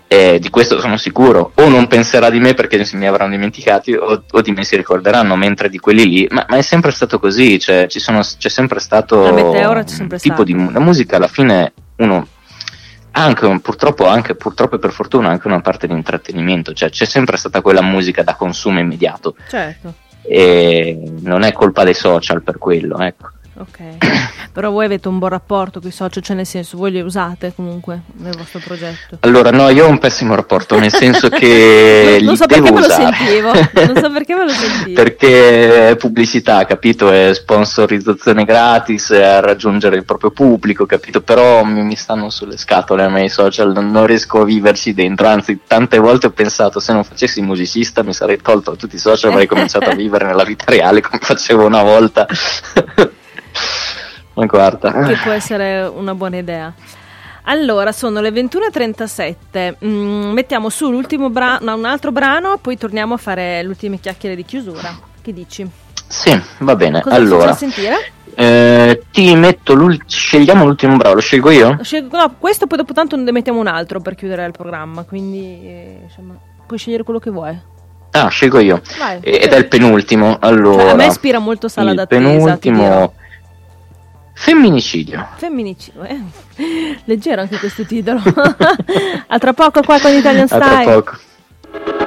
E di questo sono sicuro. O non penserà di me perché mi avranno dimenticati, o, o di me si ricorderanno, mentre di quelli lì. Ma, ma è sempre stato così, cioè, ci sono- c'è sempre stato La meteora c'è sempre un tipo stata. di la musica alla fine uno anche un- purtroppo anche purtroppo e per fortuna anche una parte di intrattenimento, cioè c'è sempre stata quella musica da consumo immediato Certo. e non è colpa dei social per quello, ecco. Ok. Però voi avete un buon rapporto con i social, cioè nel senso voi li usate comunque nel vostro progetto. Allora, no, io ho un pessimo rapporto, nel senso che non, non so perché devo me lo usare. sentivo. Non so perché me lo sentivo. Perché è pubblicità, capito? È sponsorizzazione gratis, è a raggiungere il proprio pubblico, capito? Però mi, mi stanno sulle scatole a me i social, non, non riesco a viverci dentro, anzi tante volte ho pensato se non facessi il musicista mi sarei tolto tutti i social, avrei cominciato a vivere nella vita reale come facevo una volta. Ma guarda. che può essere una buona idea. Allora, sono le 21.37. Mm, mettiamo su l'ultimo brano, un altro brano, poi torniamo a fare le ultime chiacchiere di chiusura. Che dici? Sì, va bene. Cosa allora, sentire? eh, ti metto l'ul- scegliamo l'ultimo brano, lo scelgo io? Scelgo- no, questo poi dopo tanto ne mettiamo un altro per chiudere il programma, quindi eh, insomma, puoi scegliere quello che vuoi. Ah, scelgo io. Vai. E- Ed è il penultimo. Allora, Cioè, a me ispira molto Sala il d'attesa, dirò. penultimo femminicidio. Femminicidio, eh. leggero anche questo titolo. a tra poco qua con Italian A tra Style. poco.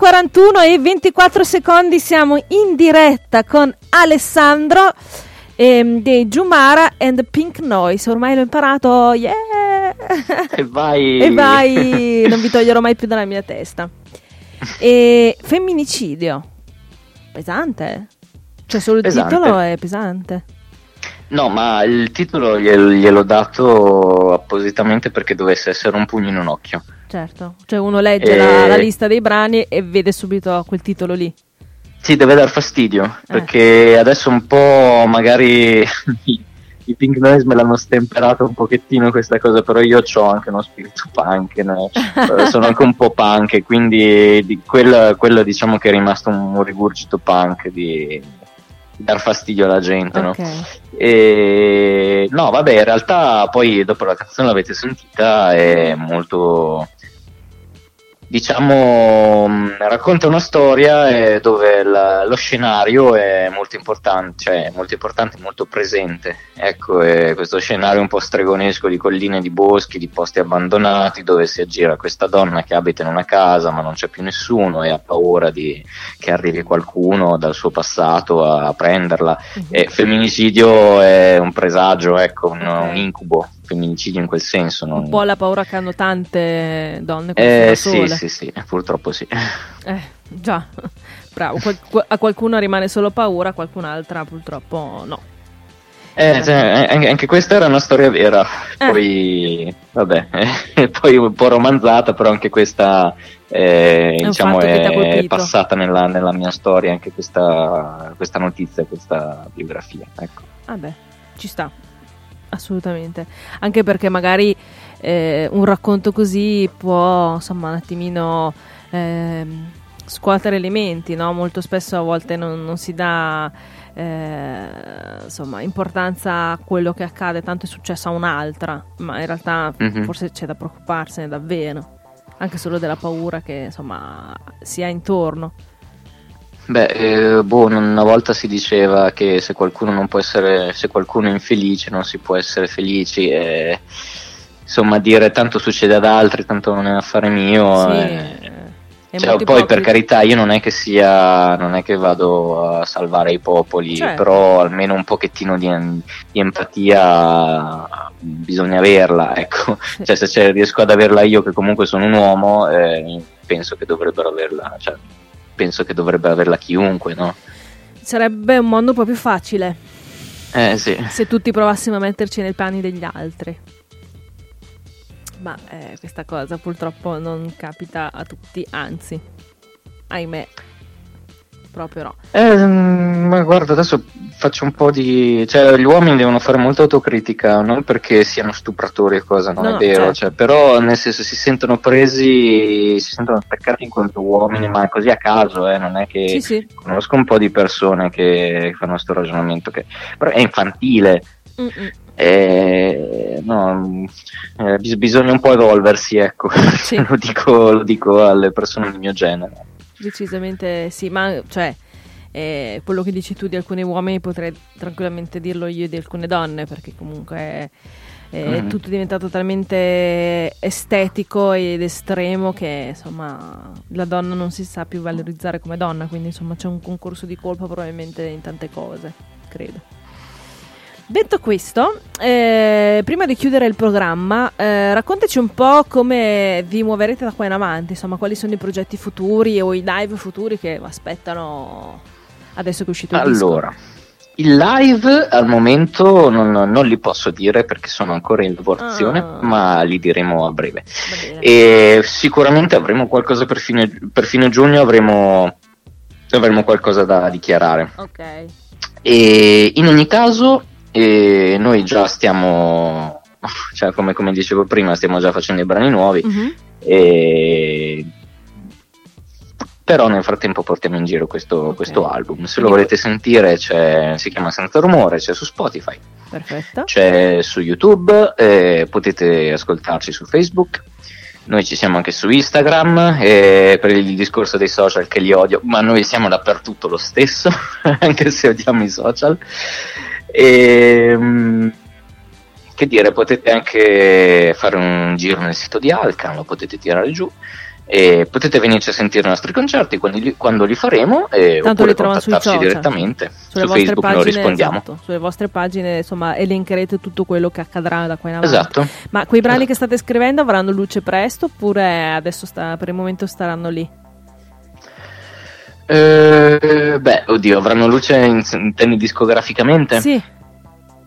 21.41 e 24 secondi siamo in diretta con Alessandro ehm, di Jumara and Pink Noise. Ormai l'ho imparato, yeah! E vai! e vai! Non vi toglierò mai più dalla mia testa. E femminicidio. Pesante? Cioè solo il Pesante. titolo è pesante. No, ma il titolo gliel- gliel'ho dato appositamente perché dovesse essere un pugno in un occhio. Certo, cioè uno legge Eh. la, la lista dei brani e vede subito quel titolo lì. Sì, deve dar fastidio, perché adesso un po' magari i Pink Noise me l'hanno stemperato un pochettino questa cosa, però io ho anche uno spirito punk, no? Eh, sono anche un po' punk, e quindi di quello, quello diciamo che è rimasto un rigurgito punk di dar fastidio alla gente, no? Ok. E no, vabbè, in realtà poi dopo la canzone l'avete sentita, è molto diciamo mh, racconta una storia eh, dove la- lo scenario è molto importante, cioè molto importante, molto presente. Ecco, questo scenario un po' stregonesco di colline, di boschi, di posti abbandonati dove si aggira questa donna che abita in una casa ma non c'è più nessuno e ha paura di che arrivi qualcuno dal suo passato a, a prenderla. Mhm. E femminicidio è un presagio, ecco, un, un incubo. Femminicidio in quel senso. Non... Un po' la paura che hanno tante donne Eh, sì, sì, sì, purtroppo sì. Eh, già, bravo. Qual- qua- a qualcuno rimane solo paura, a qualcun'altra purtroppo no. Eh, cioè, anche, questa era una storia vera, Eh. poi vabbè, eh, poi un po' romanzata, però anche questa eh, È diciamo, è passata nella, nella mia storia, anche questa, questa notizia, questa biografia. Ecco. Vabbè, ci sta. Assolutamente. Anche perché magari eh, un racconto così può, insomma, un attimino ehm, scuotere le menti, no? Molto spesso a volte non, non si dà eh, insomma, importanza a quello che accade, tanto è successo a un'altra, ma in realtà Mhm. forse c'è da preoccuparsene davvero. Anche solo della paura che insomma si ha intorno. Beh, eh, boh, una volta si diceva che se qualcuno non può essere, se qualcuno è infelice non si può essere felici e insomma dire tanto succede ad altri, tanto non è affare mio. Sì, eh, è Cioè, poi per ipocrita. carità io non è che sia non è che vado a salvare i popoli Certo. però almeno un pochettino di, di empatia bisogna averla ecco cioè se riesco ad averla io che comunque sono un uomo eh, penso che dovrebbero averla cioè, penso che dovrebbe averla chiunque no? Sarebbe un mondo un po' più facile eh sì se tutti provassimo a metterci nei panni degli altri. Ma eh, questa cosa purtroppo non capita a tutti, anzi, ahimè, proprio no. Eh, ma guarda, adesso faccio un po' di... cioè gli uomini devono fare molta autocritica, non perché siano stupratori e cosa, non No, è vero, certo. cioè, però nel senso si sentono presi, si sentono attaccati in quanto uomini, ma così a caso, eh, non è che... Sì, sì. Conosco un po' di persone che fanno questo ragionamento, che però è infantile, Mm-mm. eh, no, eh, bis- bisogna un po' evolversi, ecco, Sì. lo, dico, lo dico alle persone del mio genere. Decisamente sì, ma cioè, eh, quello che dici tu di alcuni uomini potrei tranquillamente dirlo io di alcune donne, perché comunque è, è Mhm. tutto diventato talmente estetico ed estremo che insomma la donna non si sa più valorizzare come donna, quindi insomma c'è un concorso di colpa probabilmente in tante cose, credo. Detto questo, eh, prima di chiudere il programma, eh, raccontaci un po' come vi muoverete da qua in avanti, insomma, quali sono i progetti futuri o i live futuri che aspettano adesso che è uscito il disco. Allora, il live al momento non, non li posso dire perché sono ancora in lavorazione, Ah. ma li diremo a breve. Sicuramente avremo qualcosa per fine, per fine giugno, avremo, avremo qualcosa da dichiarare. Ok. E in ogni caso, eh, noi già stiamo, cioè come, come dicevo prima, stiamo già facendo i brani nuovi. Mhm. E... Però nel frattempo portiamo in giro questo, Ok. questo album. Se Quindi- lo volete sentire, c'è- si chiama Senza Rumore, c'è su Spotify, Perfetto. c'è su YouTube, eh, potete ascoltarci su Facebook. Noi ci siamo anche su Instagram, eh, per il discorso dei social che li odio, ma noi siamo dappertutto lo stesso, anche se odiamo i social. E, mm, che dire, potete anche fare un giro nel sito di Alcan, lo potete tirare giù. E potete venirci a sentire i nostri concerti quando li, quando li faremo e Tanto oppure contattarci social. direttamente Sulle su Facebook pagine, noi rispondiamo. esatto, sulle vostre pagine, insomma, elencherete tutto quello che accadrà da qua in avanti. Esatto. Ma quei brani Esatto. che state scrivendo avranno luce presto oppure adesso sta- per il momento staranno lì? Eh, beh, oddio, avranno luce in, intendi discograficamente? Sì,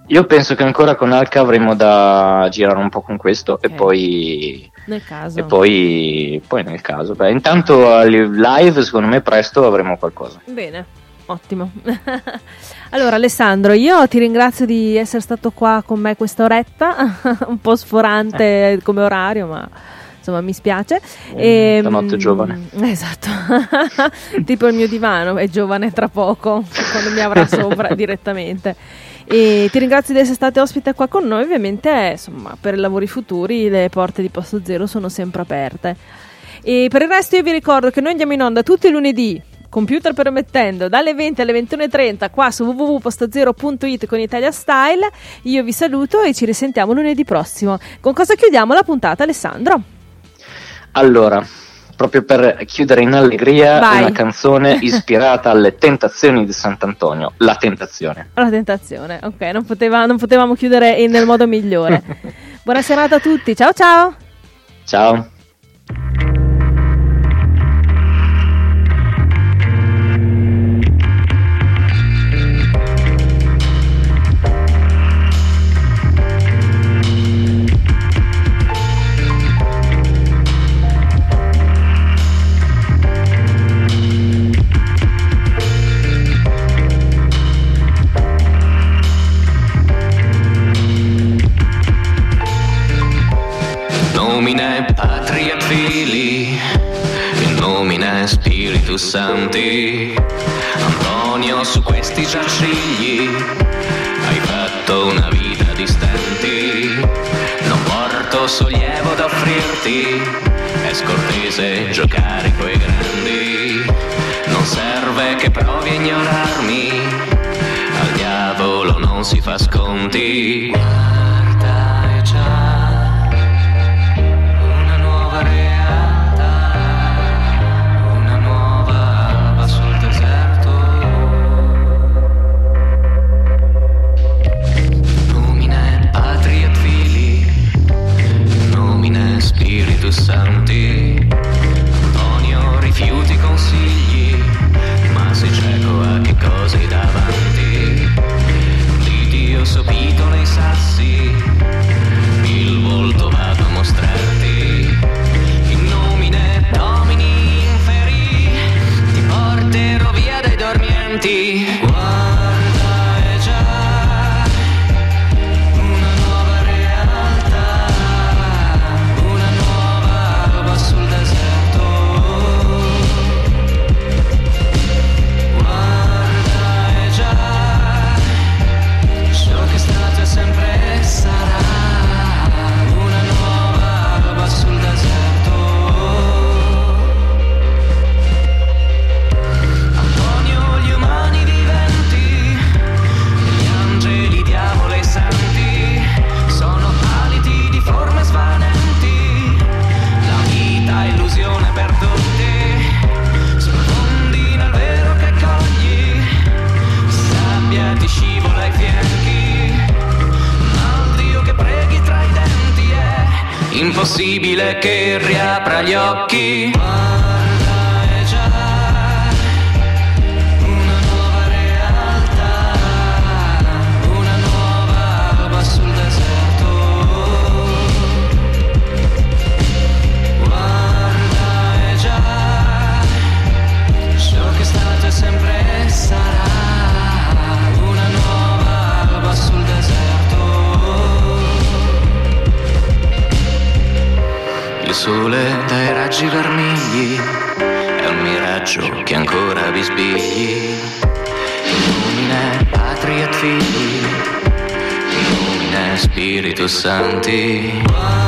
Io penso che ancora con Alca avremo da girare un po' con questo Ok. e poi nel caso. e poi, poi nel caso. Beh, intanto live, secondo me, presto avremo qualcosa. Bene, ottimo. allora Alessandro, io ti ringrazio di essere stato qua con me questa oretta, un po' sforante come orario, ma insomma mi spiace. Eh, E, stanotte mm, giovane. Esatto, tipo il mio divano, è giovane tra poco, quando mi avrà sopra direttamente. E ti ringrazio di essere state ospite qua con noi, ovviamente insomma per i lavori futuri le porte di Posto Zero sono sempre aperte. E per il resto io vi ricordo che noi andiamo in onda tutti i lunedì, computer permettendo, dalle 20 alle 21.30 qua su www.postozero.it con Italia Style. Io vi saluto e ci risentiamo lunedì prossimo. Con cosa chiudiamo la puntata Alessandro? Allora, proprio per chiudere in allegria, Vai. una canzone ispirata alle tentazioni di Sant'Antonio, La Tentazione. La tentazione, ok, non, poteva- non potevamo chiudere in- nel modo migliore. Buona serata a tutti, ciao ciao! Ciao. some gli pensanti.